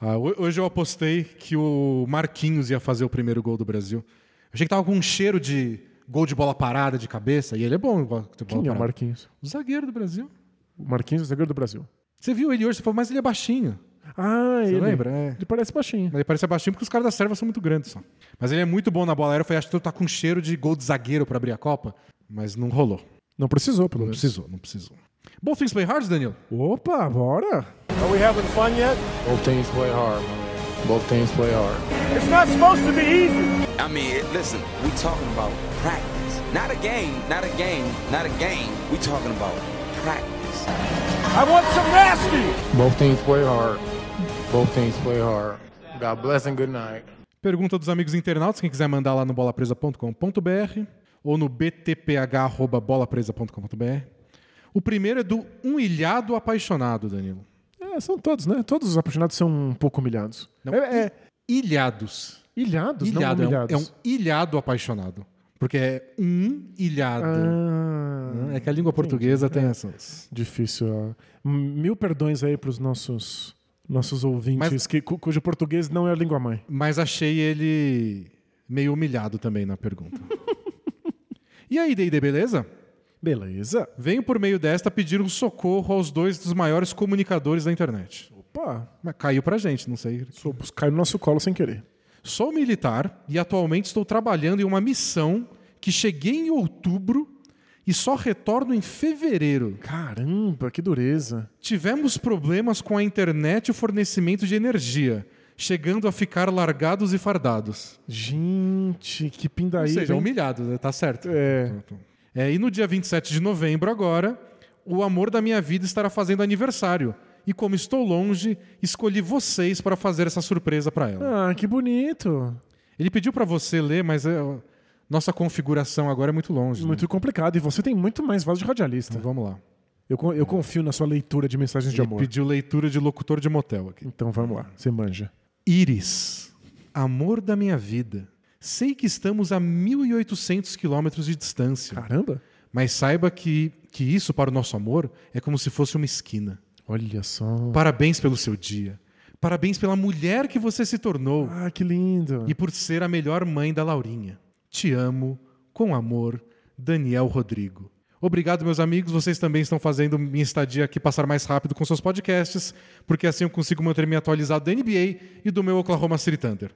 Ah, ho- hoje eu apostei que o Marquinhos ia fazer o primeiro gol do Brasil. Achei que tava com um cheiro de gol de bola parada de cabeça, e ele é bom bola Quem é o. Marquinhos? O zagueiro do Brasil. O Marquinhos, o zagueiro do Brasil. Você viu ele hoje, você falou, mas ele é baixinho. Ah, Você ele. lembra? É. Ele parece baixinho. Ele parece baixinho porque os caras da serva são muito grandes só. Mas ele é muito bom na bola aérea. Foi, acho que ele tá com cheiro de gol de zagueiro pra abrir a Copa. Mas não rolou. Não precisou, pelo Não menos. precisou, não precisou. Both things play hard, Danilo. Opa, bora! Are we having fun yet? Both teams play hard. Both teams play hard. It's not supposed to be easy. I mean, listen, we talking about practice. Not a game, not a game, not a game. We talking about practice. I want some nasty. Both teams play hard. Both teams play hard. God bless and good night. Pergunta dos amigos internautas, quem quiser mandar lá no bolapresa.com.br ou no btph.bolapresa.com.br. O primeiro é do Um Ilhado Apaixonado, Danilo. É, são todos, né? Todos os apaixonados são um pouco humilhados. Não, É, é- ilhados. Ilhados, Ilhado, não é um, humilhados. é um ilhado apaixonado. Porque é um ilhado. Ah, É que a língua portuguesa tem essas. difícil. ó. Mil perdões aí pros nossos, nossos ouvintes Mas- que, cu- cujo português não é a língua mãe. Mas achei ele meio humilhado também na pergunta. e aí, D&D, beleza? Beleza. Venho por meio desta pedir um socorro aos dois dos maiores comunicadores da internet. Opa, Mas caiu pra gente, não sei. sou, caiu no nosso colo sem querer. Sou militar e atualmente estou trabalhando em uma missão que cheguei em outubro e só retorno em fevereiro. Caramba, que dureza. Tivemos problemas com a internet e o fornecimento de energia, chegando a ficar largados e fardados. Gente, que Ou pindaíba. seja, hein? humilhado, né? tá certo. É. É, e no dia 27 de novembro, agora, o amor da minha vida estará fazendo aniversário. E como estou longe, escolhi vocês para fazer essa surpresa para ela. Ah, que bonito. Ele pediu para você ler, mas é, nossa configuração agora é muito longe. né? Muito complicado. E você tem muito mais voz de radialista. Então, vamos lá. Eu, eu confio na sua leitura de mensagens de Ele amor. pediu leitura de locutor de motel aqui. Então vamos lá, você manja. Íris, amor da minha vida. Sei que estamos a 1.800 quilômetros de distância, Caramba. mas saiba que, que isso para o nosso amor é como se fosse uma esquina. Olha só. Parabéns pelo seu dia. Parabéns pela mulher que você se tornou Ah, que lindo. e por ser a melhor mãe da Laurinha. Te amo, com amor, Daniel Rodrigo. Obrigado, meus amigos. Vocês também estão fazendo minha estadia aqui passar mais rápido com seus podcasts, porque assim eu consigo manter-me atualizado da NBA e do meu Oklahoma City Thunder.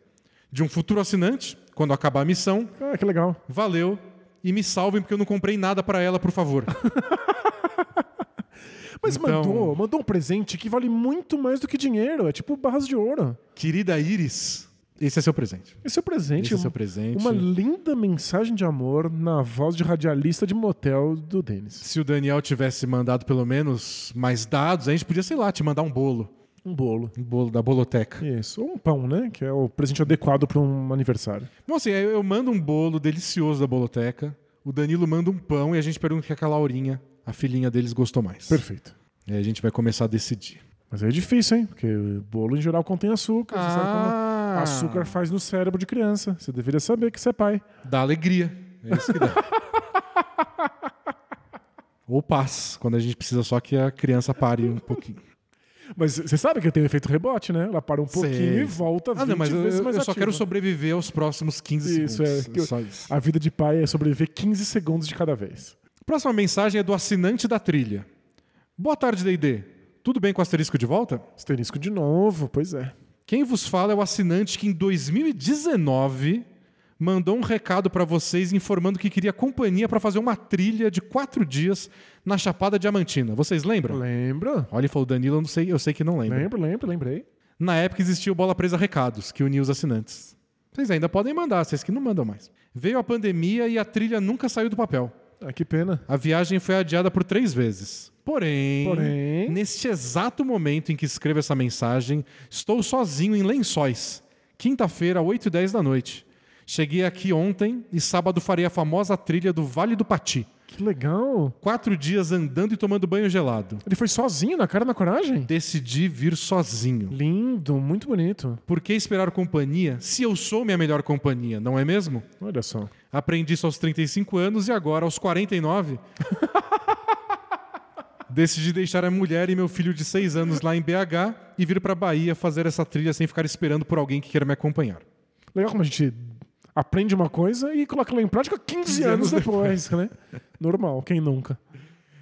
De um futuro assinante, quando acabar a missão, Ah, que legal. valeu e me salvem porque eu não comprei nada para ela, por favor. Mas Então- mandou, mandou um presente que vale muito mais do que dinheiro. É tipo barras de ouro. Querida Iris, esse é seu presente. Esse é o presente. Esse é seu presente. Uma linda mensagem de amor na voz de radialista de motel do Denis. Se o Daniel tivesse mandado pelo menos mais dados, a gente podia, sei lá, te mandar um bolo. Um bolo. Um bolo da boloteca. Isso. Ou um pão, né? Que é o presente adequado para um aniversário. Bom, assim, eu mando um bolo delicioso da boloteca, o Danilo manda um pão e a gente pergunta o que aquela Laurinha, a filhinha deles, gostou mais. Perfeito. E aí a gente vai começar a decidir. Mas é difícil, hein? Porque bolo em geral contém açúcar. Você sabe como Ah, açúcar faz no cérebro de criança. Você deveria saber que você é pai. dá alegria. É isso que dá. Ou paz, quando a gente precisa só que a criança pare um pouquinho. Mas você sabe que tem o efeito rebote, né? Ela para um pouquinho Sei. e volta Ah, 20 não, mas eu, vezes eu mais só ativa. quero sobreviver aos próximos 15 Isso, é. segundos. que eu- Só isso. A vida de pai é sobreviver 15 segundos de cada vez. Próxima mensagem é do assinante da trilha. Boa tarde, D&D. Tudo bem com o asterisco de volta? Asterisco de novo, pois é. Quem vos fala é o assinante que em 2019 mandou um recado para vocês informando que queria companhia para fazer uma trilha de quatro dias na Chapada Diamantina. Vocês lembram? Lembra? Olha, ele falou, Danilo, eu, não sei, eu sei que não lembra. Lembro, lembro, lembrei. Na época existia o Bola Presa Recados, que unia os assinantes. Vocês ainda podem mandar, vocês que não mandam mais. Veio a pandemia e a trilha nunca saiu do papel. Ah, que pena. A viagem foi adiada por três vezes. Porém, Porém- neste exato momento em que escrevo essa mensagem, estou sozinho em Lençóis. Quinta-feira, 8 e 10 da noite. Cheguei aqui ontem e sábado farei a famosa trilha do Vale do Pati. Que legal. Quatro dias andando e tomando banho gelado. Ele foi sozinho na cara da coragem? Decidi vir sozinho. Lindo, muito bonito. Por que esperar companhia se eu sou minha melhor companhia, não é mesmo? Olha só. Aprendi isso aos 35 anos e agora, aos 49, decidi deixar a mulher e meu filho de 6 anos lá em BH e vir para Bahia fazer essa trilha sem ficar esperando por alguém que queira me acompanhar. Legal como a gente aprende uma coisa e coloca ela em prática 15, 15 anos anos depois, né? Normal, quem nunca?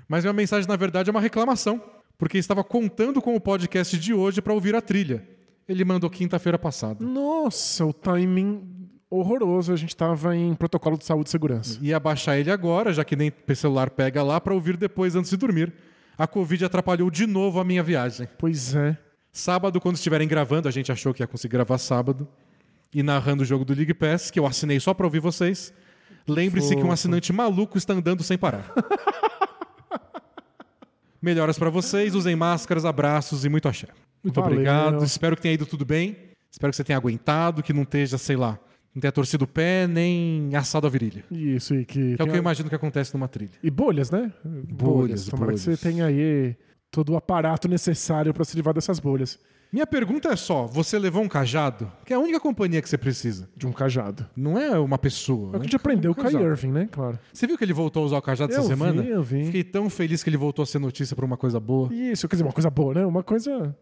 Mas minha mensagem, na verdade, é uma reclamação, porque estava contando com o podcast de hoje para ouvir a trilha. Ele mandou quinta-feira passada. Nossa, o timing horroroso. A gente tava em protocolo de saúde e segurança. Ia baixar ele agora, já que nem o celular pega lá, para ouvir depois antes de dormir. A Covid atrapalhou de novo a minha viagem. Pois é. Sábado, quando estiverem gravando, a gente achou que ia conseguir gravar sábado. E narrando o jogo do League Pass, que eu assinei só para ouvir vocês. Lembre-se que um assinante maluco está andando sem parar. Melhoras para vocês, usem máscaras, abraços e muito axé. Muito Valeu. obrigado. Espero que tenha ido tudo bem. Espero que você tenha aguentado, que não esteja, sei lá, não tenha torcido o pé nem assado a virilha. Isso, e que. Que é o tem que eu imagino que acontece numa trilha. E bolhas, né? Bolhas, Tomara bolhas. que você tenha aí todo o aparato necessário para se livrar dessas bolhas. Minha pergunta é só: você levou um cajado? Que é a única companhia que você precisa. De um cajado. Não é uma pessoa. É o que a né? gente aprendeu com o Kai. Irving, né? Claro. Você viu que ele voltou a usar o cajado Eu essa semana? vi, eu vi. Fiquei tão feliz que ele voltou a ser notícia por uma coisa boa. Isso, quer dizer, uma coisa boa, né? Uma coisa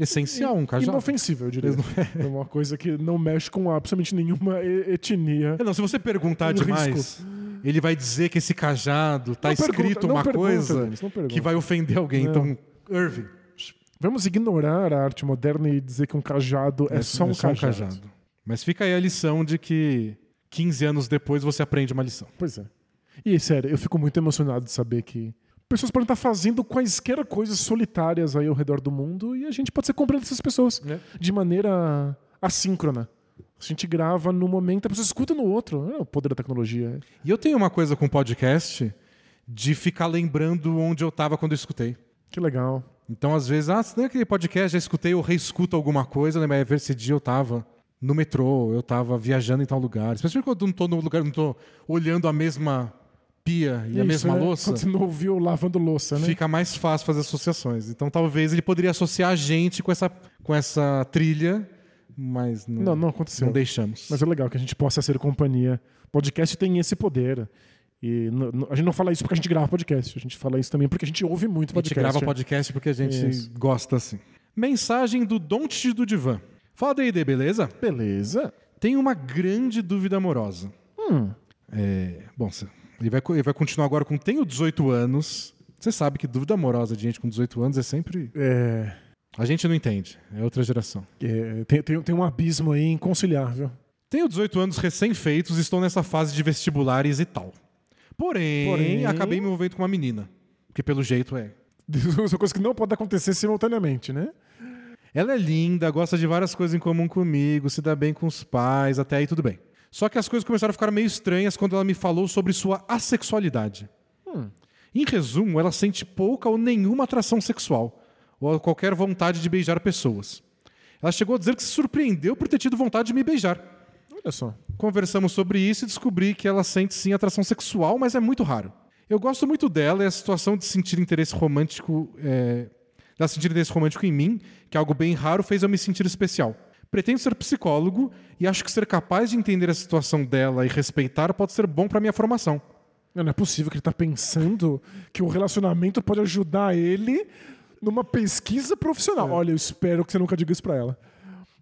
Essencial, um cajado. inofensiva, eu diria. É uma coisa que não mexe com absolutamente nenhuma etnia. É, Não, se você perguntar Um demais, risco. ele vai dizer que esse cajado tá Não pergunta, escrito não uma pergunta, coisa Denis, pergunta. que vai ofender alguém. Não. Então, Irving, Vamos ignorar a arte moderna e dizer que um cajado é, só, um, cajado. Mas fica aí a lição de que 15 anos depois você aprende uma lição. Pois é. E, sério, eu fico muito emocionado de saber que pessoas podem estar fazendo quaisquer coisas solitárias aí ao redor do mundo e a gente pode ser comprando essas pessoas É. de maneira assíncrona. A gente grava no momento, a pessoa escuta no outro. É o poder da tecnologia. E eu tenho uma coisa com podcast de ficar lembrando onde eu tava quando eu escutei. Que legal. Então, às vezes, ah, nem aquele podcast, já escutei, eu reescuto alguma coisa, lembra? Ver esse dia eu tava no metrô, eu tava viajando em tal lugar. Especialmente quando eu não tô no lugar, não tô olhando a mesma pia e a Isso, mesma né? louça. Quando você não ouviu lavando louça, né? Fica mais fácil fazer associações. Então, talvez ele poderia associar a gente com essa, com essa trilha, mas não, Não, não aconteceu. não deixamos. Mas é legal que a gente possa ser companhia. Podcast tem esse poder. E a gente não fala isso porque a gente grava podcast. A gente fala isso também porque a gente ouve muito A gente podcast. grava podcast porque a gente Isso. gosta assim. Mensagem do Don't do Divan. Fala D&D, beleza? Beleza. Tem uma grande dúvida amorosa. Hum. É, bom, ele vai, ele vai continuar agora com tenho 18 anos. Você sabe que dúvida amorosa de gente com 18 anos é sempre. É, A gente não entende, é outra geração. é, tem, tem, tem um abismo aí inconciliável. Tenho 18 anos recém-feitos e estou nessa fase de vestibulares e tal. Porém, Porém- acabei me envolvendo com uma menina. Porque pelo jeito é. Isso é coisa que não pode acontecer simultaneamente, né? Ela é linda, gosta de várias coisas em comum comigo, se dá bem com os pais, até aí tudo bem. Só que as coisas começaram a ficar meio estranhas quando ela me falou sobre sua assexualidade. Em resumo, ela sente pouca ou nenhuma atração sexual, ou qualquer vontade de beijar pessoas. Ela chegou a dizer que se surpreendeu por ter tido vontade de me beijar. Olha só. Conversamos sobre isso e descobri que ela sente sim atração sexual, mas é muito raro. Eu gosto muito dela e a situação de sentir interesse romântico, é, dela sentir interesse romântico em mim, que é algo bem raro, fez eu me sentir especial. Pretendo ser psicólogo e acho que ser capaz de entender a situação dela e respeitar pode ser bom para minha formação. Não é possível que ele tá pensando que o relacionamento pode ajudar ele numa pesquisa profissional. É. Olha, eu espero que você nunca diga isso pra ela.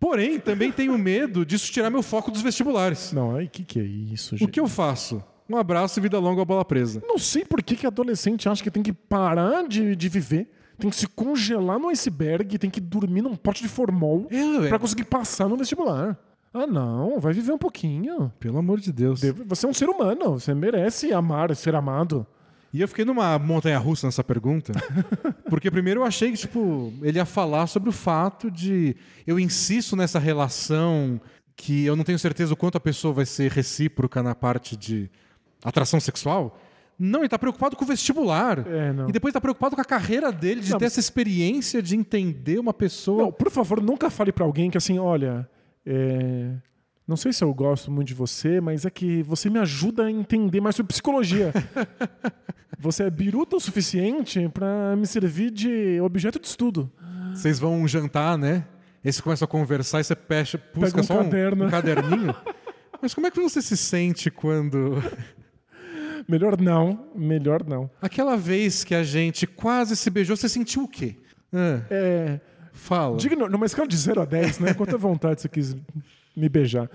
Porém, também tenho medo disso tirar meu foco dos vestibulares. Não, aí que que é isso, O gente? que eu faço? Um abraço e vida longa à bola presa. Não sei por que, que adolescente acha que tem que parar de, de viver, tem que se congelar no iceberg, tem que dormir num pote de formol É, pra conseguir passar no vestibular. Ah, não, vai viver um pouquinho. Pelo amor de Deus. Você é um ser humano, você merece amar, ser amado. E eu fiquei numa montanha russa nessa pergunta, porque primeiro eu achei que tipo, ele ia falar sobre o fato de eu insisto nessa relação que eu não tenho certeza o quanto a pessoa vai ser recíproca na parte de atração sexual. Não, ele tá preocupado com o vestibular. É, não. E depois tá preocupado com a carreira dele, de Não, ter essa experiência de entender uma pessoa. Não, por favor, nunca fale pra alguém que assim, olha, é, não sei se eu gosto muito de você, mas é que você me ajuda a entender mais sobre psicologia. você é biruta o suficiente pra me servir de objeto de estudo. Vocês vão jantar, né? Aí você começa a conversar e você pecha, busca um só um- um caderninho. Mas como é que você se sente quando Melhor não, melhor não. Aquela vez que a gente quase se beijou, você sentiu o quê? Ah, É, fala. diga numa escala de 0 a 10, né? Quanta vontade você quis me beijar.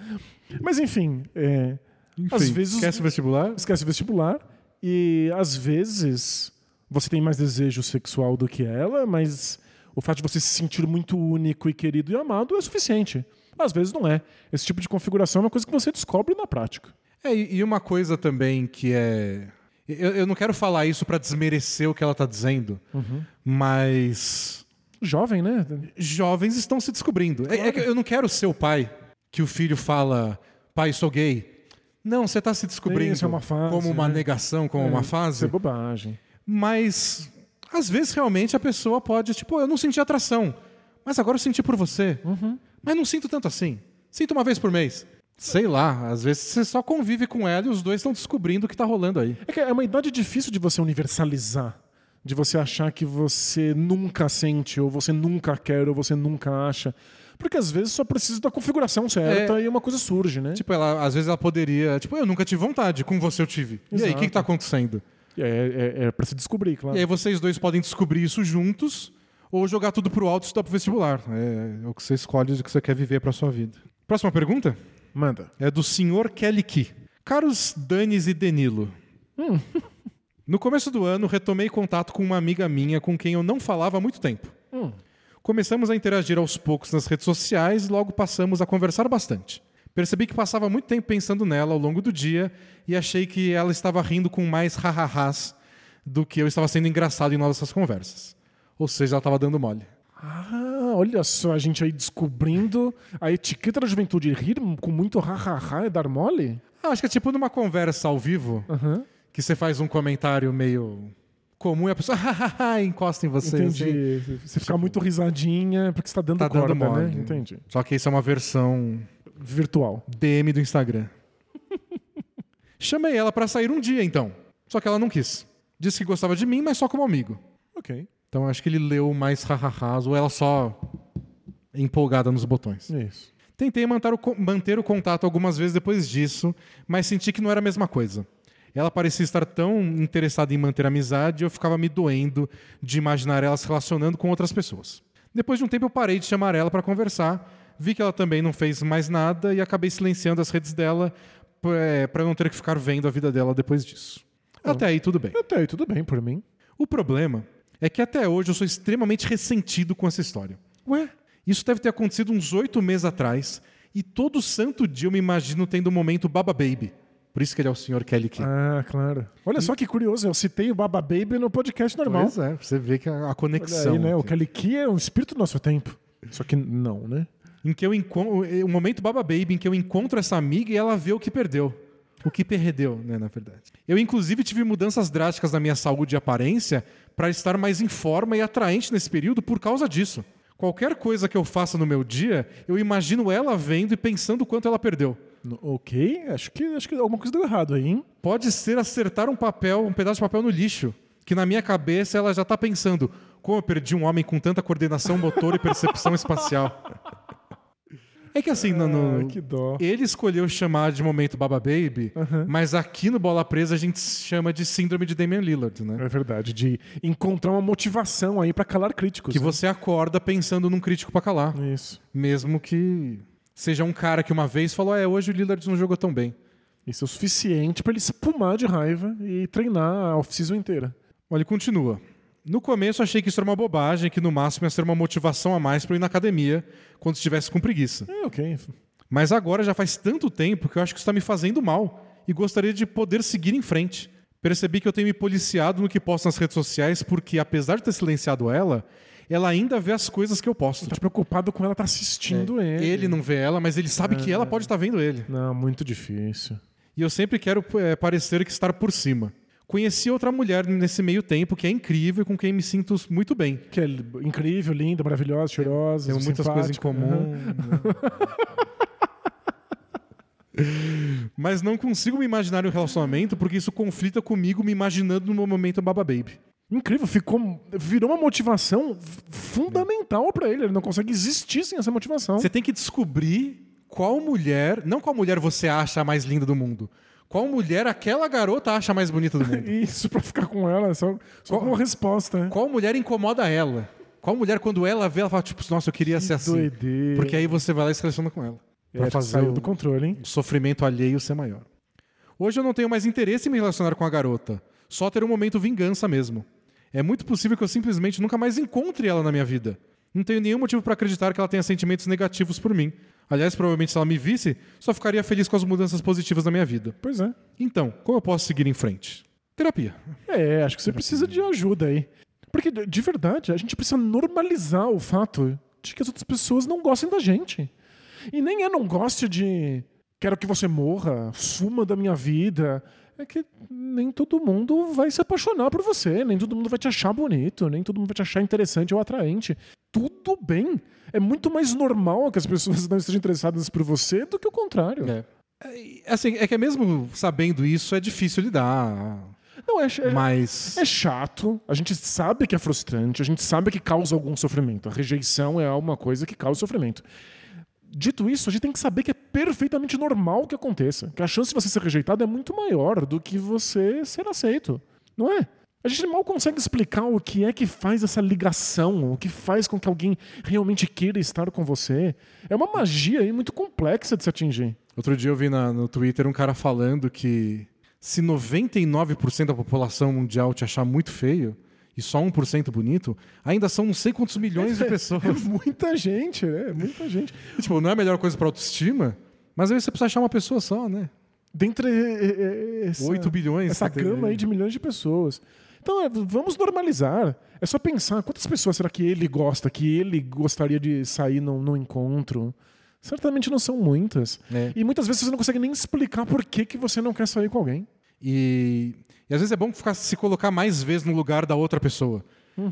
Mas enfim, é, Enfim, às vezes Esquece o vestibular? esquece o vestibular e às vezes você tem mais desejo sexual do que ela, mas o fato de você se sentir muito único e querido e amado é suficiente. Às vezes não é. Esse tipo de configuração é uma coisa que você descobre na prática. É, e uma coisa também que é. Eu, eu não quero falar isso pra desmerecer o que ela tá dizendo, mas. Jovem, né? Jovens estão se descobrindo. É- é que eu não quero ser o pai que o filho fala, pai, sou gay. Não, você tá se descobrindo Isso é uma fase, como uma né? negação, como É, uma Isso fase. é bobagem. Mas às vezes realmente a pessoa pode, tipo, eu não senti atração, mas agora eu senti por você. Mas não sinto tanto assim. Sinto uma vez por mês. Sei lá, às vezes você só convive com ela e os dois estão descobrindo o que tá rolando aí. É é uma idade difícil de você universalizar. De você achar que você nunca sente, ou você nunca quer, ou você nunca acha. Porque às vezes só precisa da configuração certa e uma coisa surge, né? Tipo, ela, às vezes ela poderia. Tipo, eu nunca tive vontade, com você eu tive. E aí, o Exato. que, que tá acontecendo? é, é, é pra se descobrir, claro. E aí vocês dois podem descobrir isso juntos ou jogar tudo pro alto e estudar pro vestibular. É, é o que você escolhe de que você quer viver pra sua vida. Próxima pergunta Manda. é do senhor Kelly Key. Caros Danis e Denilo. No começo do ano, retomei contato com uma amiga minha com quem eu não falava há muito tempo. Começamos a interagir aos poucos nas redes sociais e logo passamos a conversar bastante. Percebi que passava muito tempo pensando nela ao longo do dia e achei que ela estava rindo com mais ha-ha-has do que eu estava sendo engraçado em nossas conversas. Ou seja, ela estava dando mole. Ah, olha só, a gente aí descobrindo a etiqueta da juventude. Rir com muito ha-ha-ha é dar mole? Ah, acho que é tipo numa conversa ao vivo Aham. que você faz um comentário meio comum e a pessoa encosta em você. assim. Entendi. Você ficar muito risadinha porque você tá dando Tá corda, dando mole. né? Entendi. Só que isso é uma versão Virtual. DM do Instagram. Chamei ela pra sair um dia, então. Só que ela não quis. Disse que gostava de mim, mas só como amigo. Ok. Então acho que ele leu mais ha-ha-has ou ela só empolgada nos botões. Isso. Tentei manter o, manter o contato algumas vezes depois disso, mas senti que não era a mesma coisa. Ela parecia estar tão interessada em manter a amizade eu ficava me doendo de imaginar ela se relacionando com outras pessoas. Depois de um tempo eu parei de chamar ela para conversar, vi que ela também não fez mais nada e acabei silenciando as redes dela para não ter que ficar vendo a vida dela depois disso. Até aí tudo bem. Até aí, tudo bem por mim. O problema é que até hoje eu sou extremamente ressentido com essa história. Ué? Isso deve ter acontecido uns oito meses atrás e todo santo dia eu me imagino tendo um momento Baba Baby. Por isso que ele é o senhor Kelly Key. Ah, claro. Olha só que curioso, eu citei o Baba Baby no podcast normal. Pois é, você vê que a, a Olha conexão. aí, né? O. Kelly Key é um espírito do nosso tempo. Só que não, né? Em que eu encontro. O momento Baba Baby em que eu encontro essa amiga e ela vê o que perdeu. O que perdeu, né, na verdade. Eu, inclusive, tive mudanças drásticas na minha saúde e aparência para estar mais em forma e atraente nesse período por causa disso. Qualquer coisa que eu faça no meu dia, eu imagino ela vendo e pensando o quanto ela perdeu. Ok, acho que, acho que alguma coisa deu errado aí, hein? Pode ser acertar um papel, um pedaço de papel no lixo, que na minha cabeça ela já tá pensando como eu perdi um homem com tanta coordenação motor e percepção espacial. É que assim, no, no- Ah, que dó. ele escolheu chamar de momento Baba Baby, mas aqui no Bola Presa a gente chama de síndrome de Damian Lillard, né? É verdade, de encontrar uma motivação aí pra calar críticos. Que né? você acorda pensando num crítico pra calar, Isso. mesmo que seja um cara que uma vez falou: "É, hoje o Lillard não jogou tão bem". Isso é o suficiente pra ele espumar de raiva e treinar a off-season inteira. Olha, ele continua. No começo achei que isso era uma bobagem, que no máximo ia ser uma motivação a mais para ir na academia quando estivesse com preguiça. É, ok. Mas agora já faz tanto tempo que eu acho que isso está me fazendo mal e gostaria de poder seguir em frente. Percebi que eu tenho me policiado no que posto nas redes sociais porque, apesar de ter silenciado ela, ela ainda vê as coisas que eu posto. Tá preocupado com ela estar assistindo ele. Ele não vê ela, mas ele sabe que ela pode estar vendo ele. Não, muito difícil. E eu sempre quero é, parecer que estar por cima. Conheci outra mulher nesse meio tempo que é incrível e com quem me sinto muito bem. Que é incrível, linda, maravilhosa, cheirosa. Temos muitas coisas em comum. né? Mas não consigo me imaginar em um relacionamento porque isso conflita comigo me imaginando no meu momento Baba Baby. Incrível, ficou, virou uma motivação fundamental pra ele. Ele não consegue existir sem essa motivação. Você tem que descobrir qual mulher, não qual mulher você acha a mais linda do mundo, qual mulher aquela garota acha mais bonita do mundo. Isso pra ficar com ela, só, só Qual- como resposta. né? Qual mulher incomoda ela? Qual mulher, quando ela vê, ela fala, tipo, nossa, eu queria ser assim. doideira. Porque aí você vai lá e se relaciona com ela. É, Pra que fazer saiu o- do controle, hein? o sofrimento alheio ser maior. Hoje eu não tenho mais interesse em me relacionar com a garota, só ter um momento vingança mesmo. É muito possível que eu simplesmente nunca mais encontre ela na minha vida. Não tenho nenhum motivo para acreditar que ela tenha sentimentos negativos por mim. Aliás, provavelmente se ela me visse, só ficaria feliz com as mudanças positivas na minha vida. Pois é. Então, como eu posso seguir em frente? Terapia. É, acho que você precisa de ajuda aí. Porque, de de verdade, a gente precisa normalizar o fato de que as outras pessoas não gostem da gente. E nem é não goste de quero que você morra, suma da minha vida. É que nem todo mundo vai se apaixonar por você, nem todo mundo vai te achar bonito, nem todo mundo vai te achar interessante ou atraente. Tudo bem. É muito mais normal que as pessoas não estejam interessadas por você do que o contrário. É. É, Assim, é que mesmo sabendo isso, é difícil lidar. Não, é, é, Mas. é chato, a gente sabe que é frustrante, a gente sabe que causa algum sofrimento. A rejeição é uma coisa que causa sofrimento. Dito isso, a gente tem que saber que é perfeitamente normal que aconteça. Que a chance de você ser rejeitado é muito maior do que você ser aceito. Não é? A gente mal consegue explicar o que é que faz essa ligação, o que faz com que alguém realmente queira estar com você. É uma magia aí muito complexa de se atingir. Outro dia eu vi na- no Twitter um cara falando que se 99% da população mundial te achar muito feio e só 1% bonito, ainda são não sei quantos milhões de pessoas. É muita gente, né? Muita gente. E, tipo, não é a melhor coisa pra autoestima, mas aí você precisa achar uma pessoa só, né? Dentre essa, 8 bilhões. essa gama aí de milhões de pessoas. Então, é, vamos normalizar. É só pensar quantas pessoas será que ele gosta, que ele gostaria de sair num, num encontro. Certamente não são muitas. É. E muitas vezes você não consegue nem explicar por que, que você não quer sair com alguém. E, e às vezes é bom ficar, se colocar mais vezes no lugar da outra pessoa.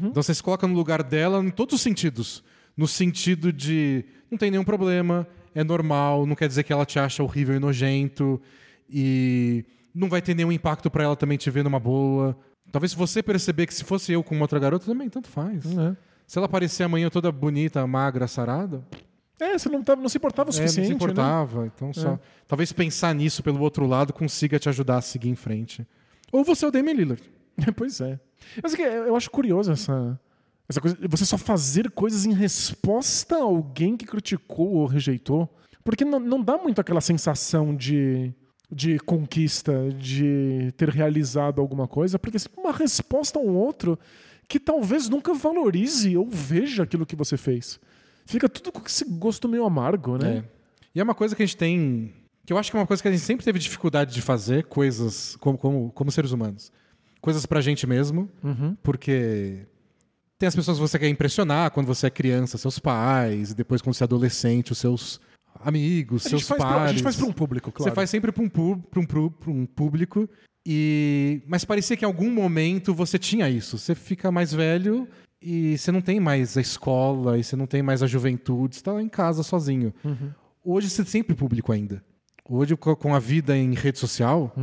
Então você se coloca no lugar dela em todos os sentidos. No sentido de não tem nenhum problema, é normal, não quer dizer que ela te acha horrível e nojento. E não vai ter nenhum impacto pra ela também te ver numa boa. Talvez se você perceber que se fosse eu com uma outra garota, também tanto faz. Né? Se ela aparecer amanhã toda bonita, magra, sarada, É, você não, não se importava o é, não suficiente. se né? importava. Então, só, talvez pensar nisso pelo outro lado consiga te ajudar a seguir em frente. Ou você é o Damian Lillard. pois é. Mas é que eu acho curioso essa, essa coisa. Você só fazer coisas em resposta a alguém que criticou ou rejeitou. Porque não, não dá muito aquela sensação de, de conquista, de ter realizado alguma coisa, porque é sempre uma resposta a um outro que talvez nunca valorize ou veja aquilo que você fez. Fica tudo com esse gosto meio amargo, né? É. E é uma coisa que a gente tem. Que eu acho que é uma coisa que a gente sempre teve dificuldade de fazer, coisas como, como, como seres humanos. Coisas pra gente mesmo, porque tem as pessoas que você quer impressionar quando você é criança, seus pais, e depois quando você é adolescente, os seus amigos, A, seus pares. pra, a gente faz para um público, claro. Você faz sempre para um, um, um público. E mas parecia que em algum momento você tinha isso. Você fica mais velho e você não tem mais a escola e você não tem mais a juventude. Você está em casa sozinho. Hoje você é sempre público ainda. Hoje co- com a vida em rede social,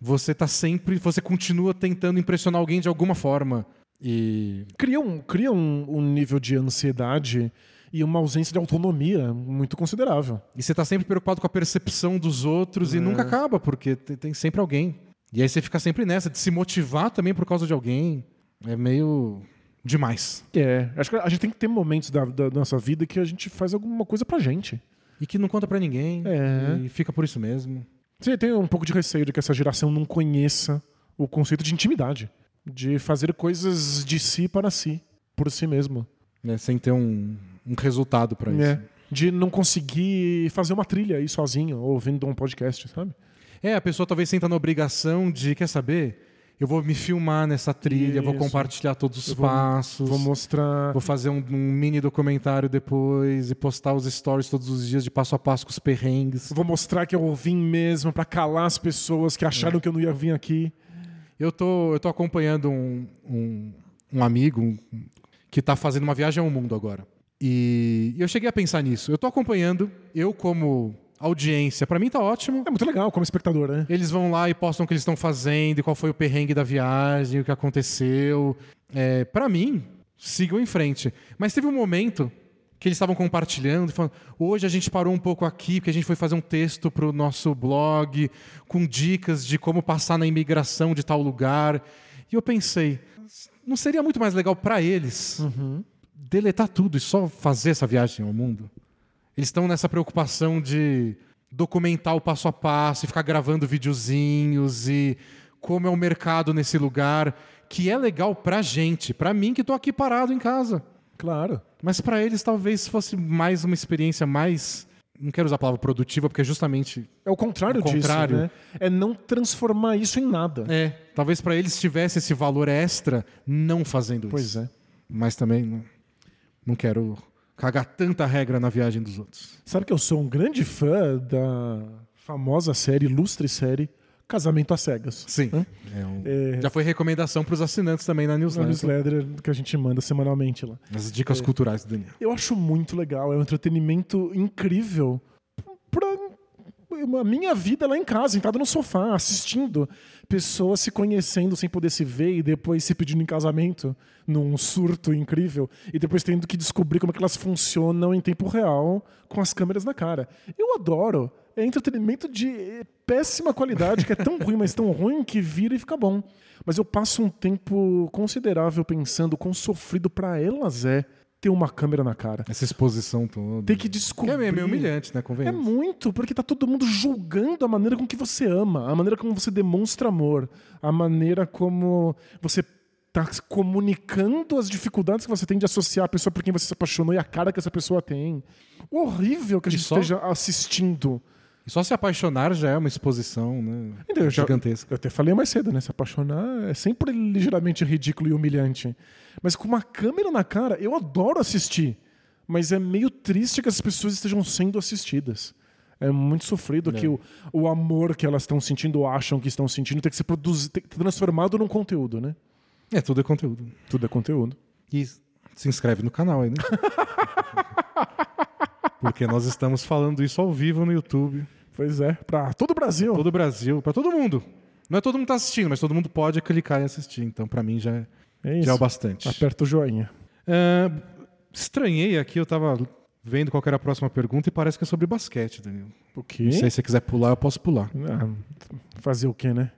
você tá sempre, você continua tentando impressionar alguém de alguma forma. E cria um, cria um, um nível de ansiedade e uma ausência de autonomia muito considerável. E você tá sempre preocupado com a percepção dos outros e nunca acaba, porque tem, sempre alguém. E aí você fica sempre nessa, de se motivar também por causa de alguém. É meio demais. É, acho que a gente tem que ter momentos da, da nossa vida que a gente faz alguma coisa pra gente. E que não conta pra ninguém. É. E fica por isso mesmo. Você tem um pouco de receio de que essa geração não conheça o conceito de intimidade, de fazer coisas de si para si, por si mesmo. Né? Sem ter um, um resultado pra isso. É. De não conseguir fazer uma trilha aí sozinho, ouvindo um podcast, sabe? É, a pessoa talvez sinta na obrigação de, quer saber? Eu vou me filmar nessa trilha, vou Isso. compartilhar todos os vou- passos. Vou mostrar. Vou fazer um, um mini documentário depois e postar os stories todos os dias de passo a passo com os perrengues. Vou mostrar que eu vim mesmo pra calar as pessoas que acharam que eu não ia vir aqui. Eu tô, eu tô acompanhando um, um, um amigo que tá fazendo uma viagem ao mundo agora. E eu cheguei a pensar nisso. Eu tô acompanhando, eu como audiência, pra mim tá ótimo. É muito legal como espectador, né? Eles vão lá e postam o que eles estão fazendo, qual foi o perrengue da viagem, o que aconteceu. É, para mim, sigam em frente. Mas teve um momento que eles estavam compartilhando, falando: hoje a gente parou um pouco aqui, porque a gente foi fazer um texto para o nosso blog com dicas de como passar na imigração de tal lugar. E eu pensei: não seria muito mais legal para eles deletar tudo e só fazer essa viagem ao mundo? Eles estão nessa preocupação de documentar o passo a passo e ficar gravando videozinhos e como é o mercado nesse lugar, que é legal pra gente, pra mim que tô aqui parado em casa. Claro. Mas pra eles talvez fosse mais uma experiência mais, não quero usar a palavra produtiva porque é justamente É o contrário O disso, contrário. né? É não transformar isso em nada. é, talvez pra eles tivesse esse valor extra não fazendo Pois isso. é. Mas também não, quero cagar tanta regra na viagem dos outros. Sabe que eu sou um grande fã da famosa série, ilustre série, Casamento às Cegas. Sim. Hã? É um- É, Já foi recomendação pros assinantes também na na newsletter. newsletter que a gente manda semanalmente lá. As dicas culturais do Daniel. Eu acho muito legal, é um entretenimento incrível pra a minha vida lá em casa, sentado no sofá, assistindo pessoas se conhecendo sem poder se ver e depois se pedindo em casamento num surto incrível e depois tendo que descobrir como é que elas funcionam em tempo real com as câmeras na cara. Eu adoro. É entretenimento de péssima qualidade, que é tão ruim, mas tão ruim que vira e fica bom. Mas eu passo um tempo considerável pensando quão sofrido pra elas é ter uma câmera na cara. Essa exposição toda. Ter que descobrir. é meio, meio humilhante, né? É Convenhamos. muito, porque tá todo mundo julgando a maneira com que você ama, a maneira como você demonstra amor, a maneira como você tá comunicando as dificuldades que você tem de associar a pessoa por quem você se apaixonou e a cara que essa pessoa tem. Horrível que a gente esteja assistindo. E só se apaixonar já é uma exposição, né? Já- Gigantesca. Eu até falei mais cedo, né? Se apaixonar é sempre ligeiramente ridículo e humilhante. Mas com uma câmera na cara, eu adoro assistir. Mas é meio triste que as pessoas estejam sendo assistidas. É muito sofrido que o, o amor que elas estão sentindo ou acham que estão sentindo tem que ser produzido, tem que ser transformado num conteúdo, né? É, tudo é conteúdo. Tudo é conteúdo. E se inscreve no canal aí, né? Porque nós estamos falando isso ao vivo no YouTube. Pois é, pra todo o Brasil. Todo o Brasil, pra todo mundo. Não é todo mundo que tá assistindo, mas todo mundo pode clicar e assistir. Então, pra mim, já é, É já é o bastante. Aperta o joinha. Ah, estranhei aqui, eu tava vendo qual era a próxima pergunta e parece que é sobre basquete, Danilo. O quê? Não sei se você quiser pular, eu posso pular. Ah, fazer o quê, né?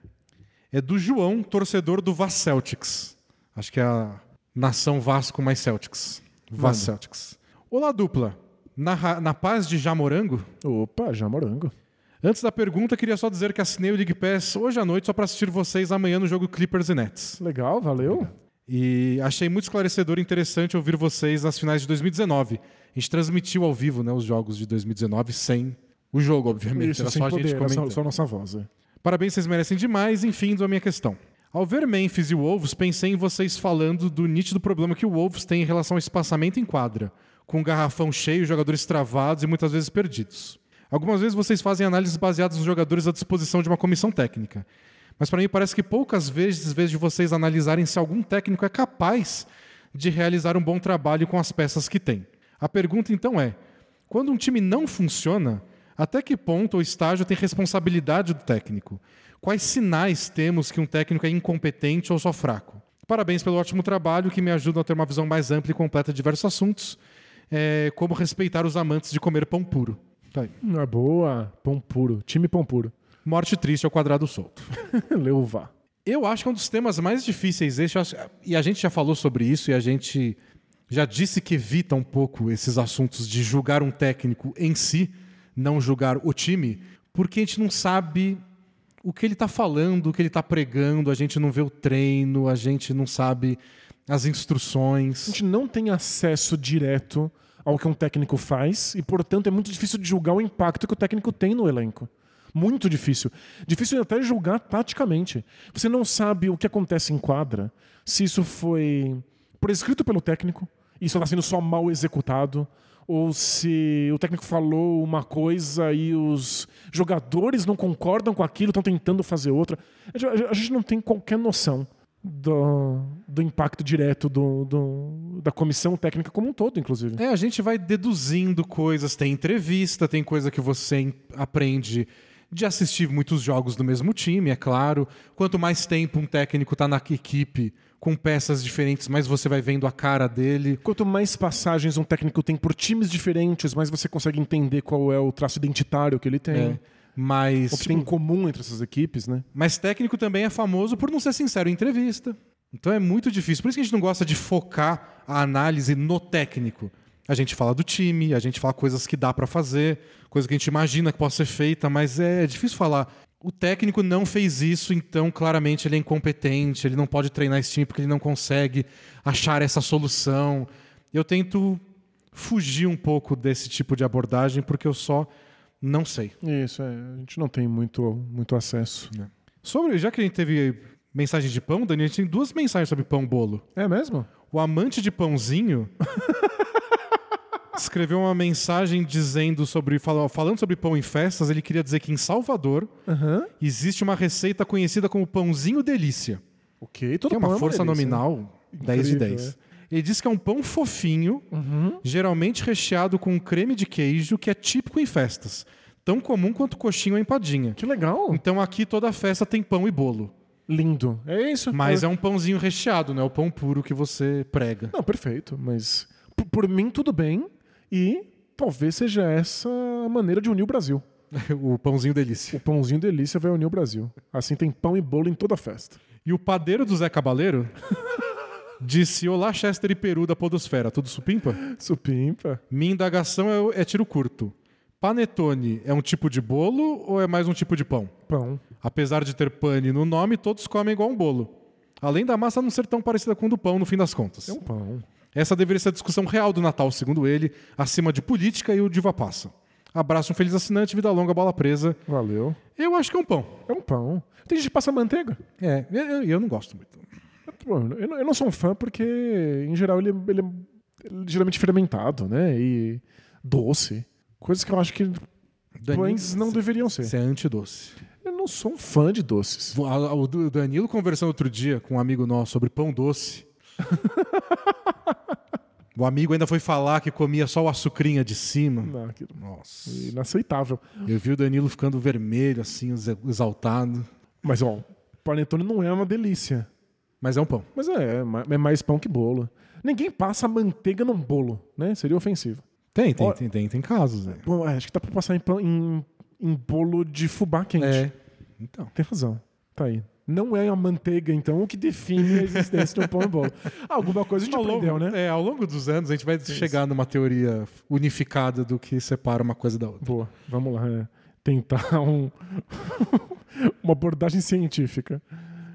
É do João, torcedor do Vas Celtics. Acho que é a nação Vasco mais Celtics. Vas. Celtics. Olá, dupla. Na, na paz de Jamorango? Opa, já morango. Antes da pergunta, queria só dizer que assinei o League Pass hoje à noite só para assistir vocês amanhã no jogo Clippers e Nets. Legal, valeu. E achei muito esclarecedor e interessante ouvir vocês nas finais de 2019. A gente transmitiu ao vivo né, os jogos de 2019 sem o jogo, obviamente. Isso, era sem só a gente poder, era só, comentando. só a nossa voz. é. Parabéns, vocês merecem demais. Enfim, à minha questão. Ao ver Memphis e Wolves, pensei em vocês falando do nítido problema que o Wolves tem em relação ao espaçamento em quadra, com um garrafão cheio, jogadores travados e muitas vezes perdidos. Algumas vezes vocês fazem análises baseadas nos jogadores à disposição de uma comissão técnica. Mas para mim parece que poucas vezes, de vocês analisarem se algum técnico é capaz de realizar um bom trabalho com as peças que tem. A pergunta então é: quando um time não funciona, até que ponto ou estágio tem responsabilidade do técnico? Quais sinais temos que um técnico é incompetente ou só fraco? Parabéns pelo ótimo trabalho que me ajuda a ter uma visão mais ampla e completa de diversos assuntos, é, como respeitar os amantes de comer pão puro. Tá aí. Ah, boa. Pão puro. Time pão puro. Morte triste ao quadrado solto. Leuva. Eu acho que é um dos temas mais difíceis este, acho- e a gente já falou sobre isso e a gente já disse que evita um pouco esses assuntos de julgar um técnico em si, não julgar o time, porque a gente não sabe o que ele está falando, o que ele está pregando, a gente não vê o treino, a gente não sabe as A instruções. gente não tem acesso direto ao que um técnico faz e, portanto, é muito difícil de julgar o impacto que o técnico tem no elenco. Muito difícil. Difícil até julgar taticamente. Você não sabe o que acontece em quadra, se isso foi prescrito pelo técnico, e isso está sendo só mal executado, ou se o técnico falou uma coisa e os jogadores não concordam com aquilo, estão tentando fazer outra. A A gente não tem qualquer noção do, do impacto direto do, do- da comissão técnica como um todo, inclusive. É, a gente vai deduzindo coisas, tem entrevista, tem coisa que você aprende de assistir muitos jogos do mesmo time, é claro. Quanto mais tempo um técnico está na equipe com peças diferentes, mais você vai vendo a cara dele. Quanto mais passagens um técnico tem por times diferentes, mais você consegue entender qual é o traço identitário que ele tem. É, mas, O que tem em comum entre essas equipes, né? mas técnico também é famoso por não ser sincero em entrevista. Então é muito difícil. Por isso que a gente não gosta de focar a análise no técnico. A gente fala do time, a gente fala coisas que dá pra fazer, coisas que a gente imagina que possa ser feita, mas é difícil falar. O técnico não fez isso, então claramente ele é incompetente, ele não pode treinar esse time porque ele não consegue achar essa solução. Eu tento fugir um pouco desse tipo de abordagem porque eu só não sei. Isso, é, a gente não tem muito, muito acesso. Sobre, já que a gente teve mensagem de pão, Dani, a gente tem duas mensagens sobre pão bolo. É mesmo? O amante de pãozinho escreveu uma mensagem dizendo sobre fala- falando sobre pão em festas, ele queria dizer que em Salvador Aham. existe uma receita conhecida como pãozinho delícia, Ok, todo que é uma força delícia. nominal 10 de Incrível, 10. Ele diz que é um pão fofinho, geralmente recheado com um creme de queijo que é típico em festas. tão comum quanto coxinha ou empadinha. Que legal. Então aqui toda festa tem pão e bolo. Lindo. É isso. Mas é um pãozinho recheado, não é o pão puro que você prega. Não, perfeito. Mas p- por mim tudo bem. E talvez seja essa a maneira de unir o Brasil. o pãozinho delícia. O pãozinho delícia vai unir o Brasil. Assim tem pão e bolo em toda festa. E o padeiro do Zé Cabaleiro disse: Olá, Chester e Peru da Podosfera, tudo supimpa? Supimpa. Minha indagação é, é tiro curto. Panetone é um tipo de bolo ou é mais um tipo de pão? Pão. Apesar de ter pane no nome, todos comem igual um bolo. Além da massa não ser tão parecida com o do pão, no fim das contas. É um pão. Essa deveria ser a discussão real do Natal, segundo ele, acima de política e o diva passa. Abraço, um feliz assinante, vida longa, bola presa. Valeu. Eu acho que é um pão. É um pão. Tem gente que passa manteiga. É, eu, eu não gosto muito. Eu não- eu não sou um fã porque, em geral, ele, ele é geralmente fermentado, né? E doce. Coisas que eu acho que pães não deveriam ser. Isso é antidoce. Eu não sou um fã de doces. O Danilo conversando outro dia com um amigo nosso sobre pão doce. o amigo ainda foi falar que comia só o açucrinha de cima. Não, aquilo- Nossa. Inaceitável. Eu vi o Danilo ficando vermelho, assim, ex- exaltado. Mas, ó, panetone não é uma delícia. Mas é um pão. Mas é, é é mais pão que bolo. Ninguém passa manteiga num bolo, né? Seria ofensivo. Tem, tem, Ó- tem, tem, tem casos. né? Bom, é, acho que dá pra passar em, em, em bolo de fubá quente. É. Então. Tem razão. Tá aí. Não é a manteiga, então, o que define a existência do pão e bolo. Alguma coisa a gente Ao aprendeu, longo, né? é, ao longo dos anos a gente vai chegar numa teoria unificada do que separa uma coisa da outra. Boa, vamos lá. é. Tentar um... uma abordagem científica.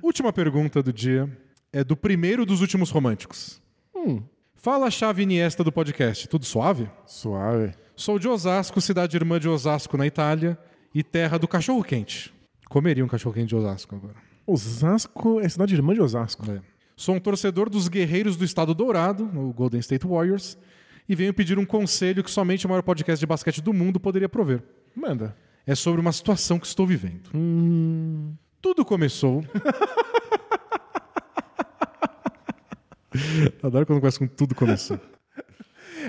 Última pergunta do dia é do primeiro dos últimos românticos. Hum, Fala a chave Iniesta do podcast, tudo suave? suave. Sou de Osasco, cidade irmã de Osasco, na Itália, e terra do cachorro-quente. Comeria um cachorro-quente de Osasco agora. Osasco é cidade irmã de Osasco. É. Sou um torcedor dos guerreiros do Estado Dourado, o Golden State Warriors, e venho pedir um conselho que somente o maior podcast de basquete do mundo poderia prover. Manda. É sobre uma situação que estou vivendo. Tudo começou. Adoro quando começa com tudo começou.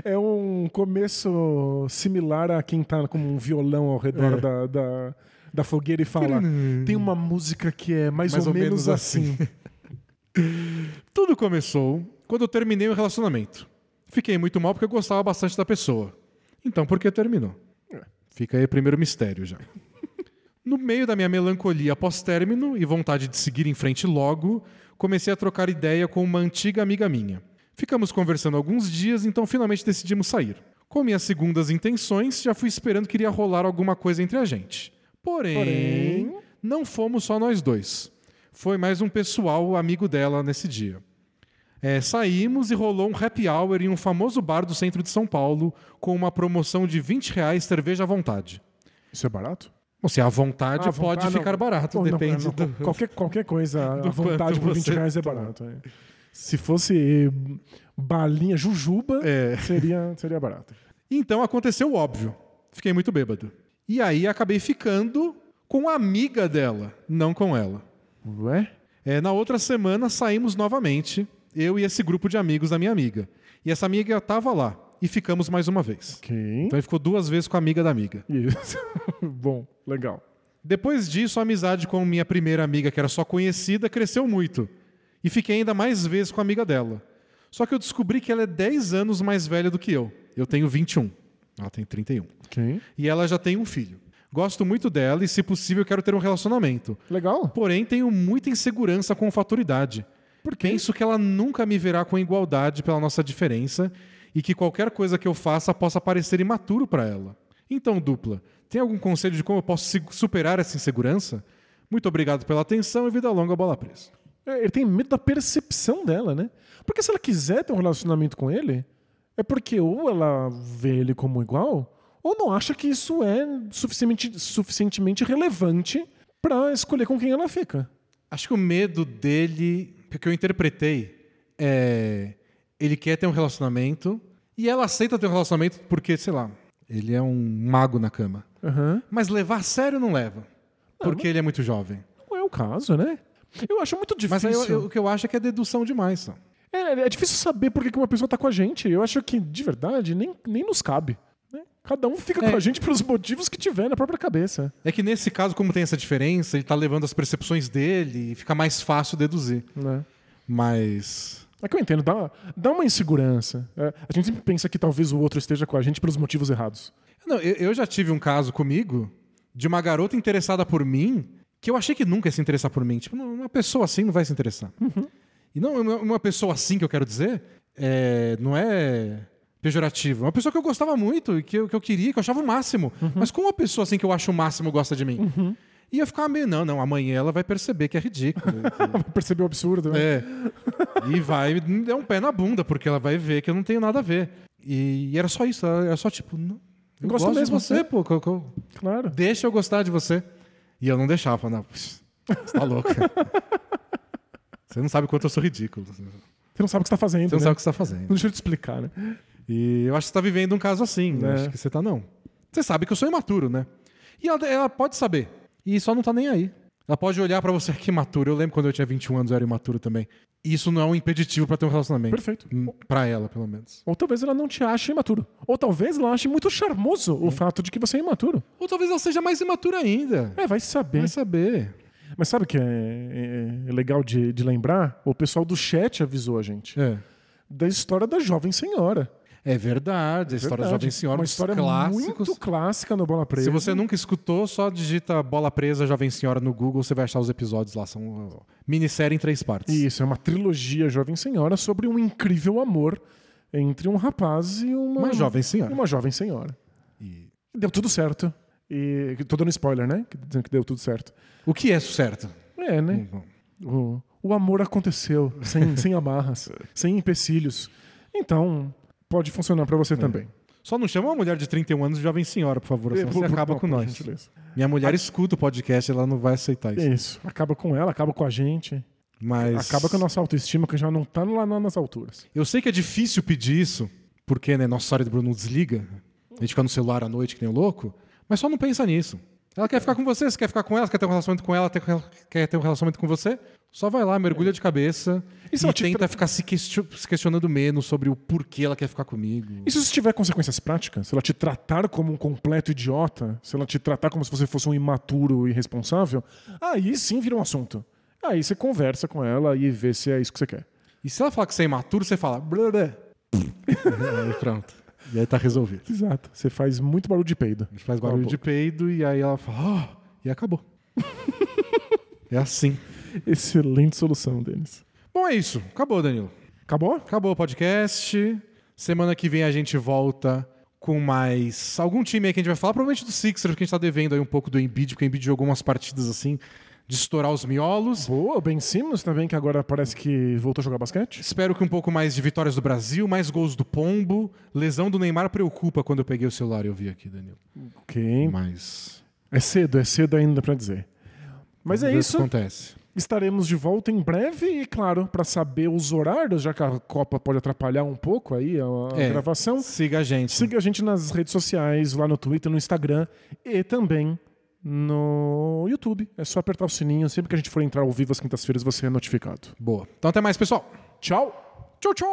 É um começo similar a quem tá com um violão ao redor É. da, da, da fogueira e fala: tem uma música que é mais, ou, menos, assim. Tudo começou quando eu terminei o relacionamento. Fiquei muito mal porque eu gostava bastante da pessoa. Então, por que terminou? Fica aí o primeiro mistério já. No meio da minha melancolia pós-término e vontade de seguir em frente logo, comecei a trocar ideia com uma antiga amiga minha. Ficamos conversando alguns dias, então finalmente decidimos sair. Com minhas segundas intenções, já fui esperando que iria rolar alguma coisa entre a gente. Porém, Porém- não fomos só nós dois. Foi mais um pessoal amigo dela nesse dia. É, saímos e rolou um happy hour em um famoso bar do centro de São Paulo com uma promoção de 20 reais cerveja à vontade. Isso é barato? Ou seja, à vontade Ah, pode não. ficar barato, Bom, não, depende não, do... Qualquer, qualquer coisa à vontade por 20 você reais é barato. é. Se fosse balinha jujuba, É. seria, seria barato. Então aconteceu o óbvio. Fiquei muito bêbado. E aí acabei ficando com a amiga dela, não com ela. Ué? É, na outra semana saímos novamente, eu e esse grupo de amigos da minha amiga. E essa amiga estava lá. E ficamos mais uma vez. Ok. Então ele ficou duas vezes com a amiga da amiga. Isso. Bom, legal. Depois disso, a amizade com minha primeira amiga, que era só conhecida, cresceu muito. E fiquei ainda mais vezes com a amiga dela. Só que eu descobri que ela é 10 anos mais velha do que eu. Eu tenho 21. Ela tem 31. Ok. E ela já tem um filho. Gosto muito dela e, se possível, quero ter um relacionamento. Legal. Porém, tenho muita insegurança com faturidade. Penso que ela nunca me verá com igualdade pela nossa diferença e que qualquer coisa que eu faça possa parecer imaturo para ela. Então, dupla, tem algum conselho de como eu posso superar essa insegurança? Muito obrigado pela atenção e vida longa, bola presa. É, Ele tem medo da percepção dela, né? Porque se ela quiser ter um relacionamento com ele, é porque ou ela vê ele como igual, ou não acha que isso é suficientemente, suficientemente relevante pra escolher com quem ela fica. Acho que o medo dele, que eu interpretei, é. Ele quer ter um relacionamento e ela aceita ter um relacionamento porque, sei lá, ele é um mago na cama. Aham. Mas levar a sério não leva. Porque ele é muito jovem. Não é o caso, né? Eu acho muito Mas difícil. aí eu- eu- o que eu acho é que é dedução demais. Só. É, é difícil saber por que uma pessoa tá com a gente. Eu acho que, de verdade, nem, nem nos cabe. Cada um fica É. com a gente pelos motivos que tiver na própria cabeça. É que nesse caso, como tem essa diferença, ele tá levando as percepções dele e fica mais fácil deduzir. Né? Mas. É que eu entendo, dá, dá uma insegurança. É, a gente sempre pensa que talvez o outro esteja com a gente pelos motivos errados. Não, eu, eu já tive um caso comigo de uma garota interessada por mim que eu achei que nunca ia se interessar por mim. Tipo, uma pessoa assim não vai se interessar. E não uma, uma pessoa assim que eu quero dizer, é, não é pejorativo. É uma pessoa que eu gostava muito e que eu, que eu queria, que eu achava o máximo. Mas como uma pessoa assim que eu acho o máximo gosta de mim? E eu ficava meio, não, não, amanhã ela vai perceber que é ridículo. que- Percebeu o absurdo, né? é. E vai me dar um pé na bunda, porque ela vai ver que eu não tenho nada a ver. E, e era só isso, era só tipo, não, eu Gosto gosto mesmo de você, você. pô. co- co- Claro. Deixa eu gostar de você. E eu não deixava, não, você tá louco. você não sabe quanto eu sou ridículo. Você Você não sabe o que você tá fazendo, não né? sabe o que você tá fazendo. Deixa eu te explicar, né? E eu acho que você tá vivendo um caso assim, né? É. Acho que você tá, não. Você sabe que eu sou imaturo, né? E ela, ela pode saber. E só não tá nem aí. Ela pode olhar pra você que imaturo. Eu lembro quando eu tinha 21 anos, eu era imaturo também. E isso não é um impeditivo pra ter um relacionamento. Perfeito. Hum, Pra ela, pelo menos. Ou talvez ela não te ache imaturo. Ou talvez ela ache muito charmoso o fato de que você é imaturo. Ou talvez ela seja mais imatura ainda. É, vai saber. Vai saber. Mas sabe o que é, é- é legal de, de lembrar? O pessoal do chat avisou a gente. É. Da história da jovem senhora. É verdade. A história da. Jovem Senhora, Uma história clássicos. muito clássica no Bola Presa. Se você nunca escutou, só digita Bola Presa Jovem Senhora no Google, você vai achar os episódios lá. São uh, minissérie em três partes. Isso, é uma trilogia Jovem Senhora sobre um incrível amor entre um rapaz e uma, Uma jovem senhora. Uma jovem senhora. E Deu tudo certo. E tô dando spoiler, né? Dizendo que deu tudo certo. O que é certo? É, né? O, o amor aconteceu sem, sem amarras, sem empecilhos. Então, pode funcionar pra É. você também. Só não chama uma mulher de 31 anos de Jovem Senhora, por favor, senão É, você acaba por- com nós. gentileza. Minha mulher escuta o podcast, ela não vai aceitar isso. Isso. Acaba com ela, acaba com a gente. Mas Acaba com a nossa autoestima, que já não tá lá na- nas alturas. eu sei que é difícil pedir isso, porque né, nossa história do Bruno não desliga. A gente fica no celular à noite que nem um louco, mas só não pensa nisso. Ela quer ficar com você, você quer ficar com ela, você quer ter um relacionamento com ela, quer ter um relacionamento com você, só vai lá, mergulha de cabeça E e, se ela te tenta tra- ficar se, question- se questionando menos sobre o porquê ela quer ficar comigo. E se isso tiver consequências práticas? Se ela te tratar como um completo idiota, se ela te tratar como se você fosse um imaturo e irresponsável, aí sim vira um assunto. Aí você conversa com ela e vê se é isso que você quer. E se ela falar que você é imaturo, você fala. Blá, pronto. E aí tá resolvido. Exato. Você faz muito barulho de peido. A gente faz barulho de peido e aí ela fala. "Oh", e acabou. é assim. Excelente solução, Denis. Bom, é isso. Acabou, Danilo. Acabou? Acabou o podcast. Semana que vem a gente volta com mais algum time aí que a gente vai falar. Provavelmente do Sixers, porque a gente tá devendo aí um pouco do Embiid, porque o Embiid jogou umas partidas assim de estourar os miolos. Boa, o Ben Simmons também, que agora parece que voltou a jogar basquete. Espero que um pouco mais de vitórias do Brasil, mais gols do Pombo. Lesão do Neymar preocupa quando eu peguei o celular e eu vi aqui, Danilo. Ok. Mas. É cedo, é cedo ainda pra dizer. Mas é vamos isso. acontece. Estaremos de volta em breve e, claro, para saber os horários, já que a Copa pode atrapalhar um pouco aí a, a É. gravação, Siga a gente. siga a gente nas redes sociais, lá no Twitter, no Instagram e também no YouTube. É só apertar o sininho. Sempre que a gente for entrar ao vivo às quintas-feiras, você é notificado. Boa. Então até mais, pessoal. Tchau. Tchau, tchau.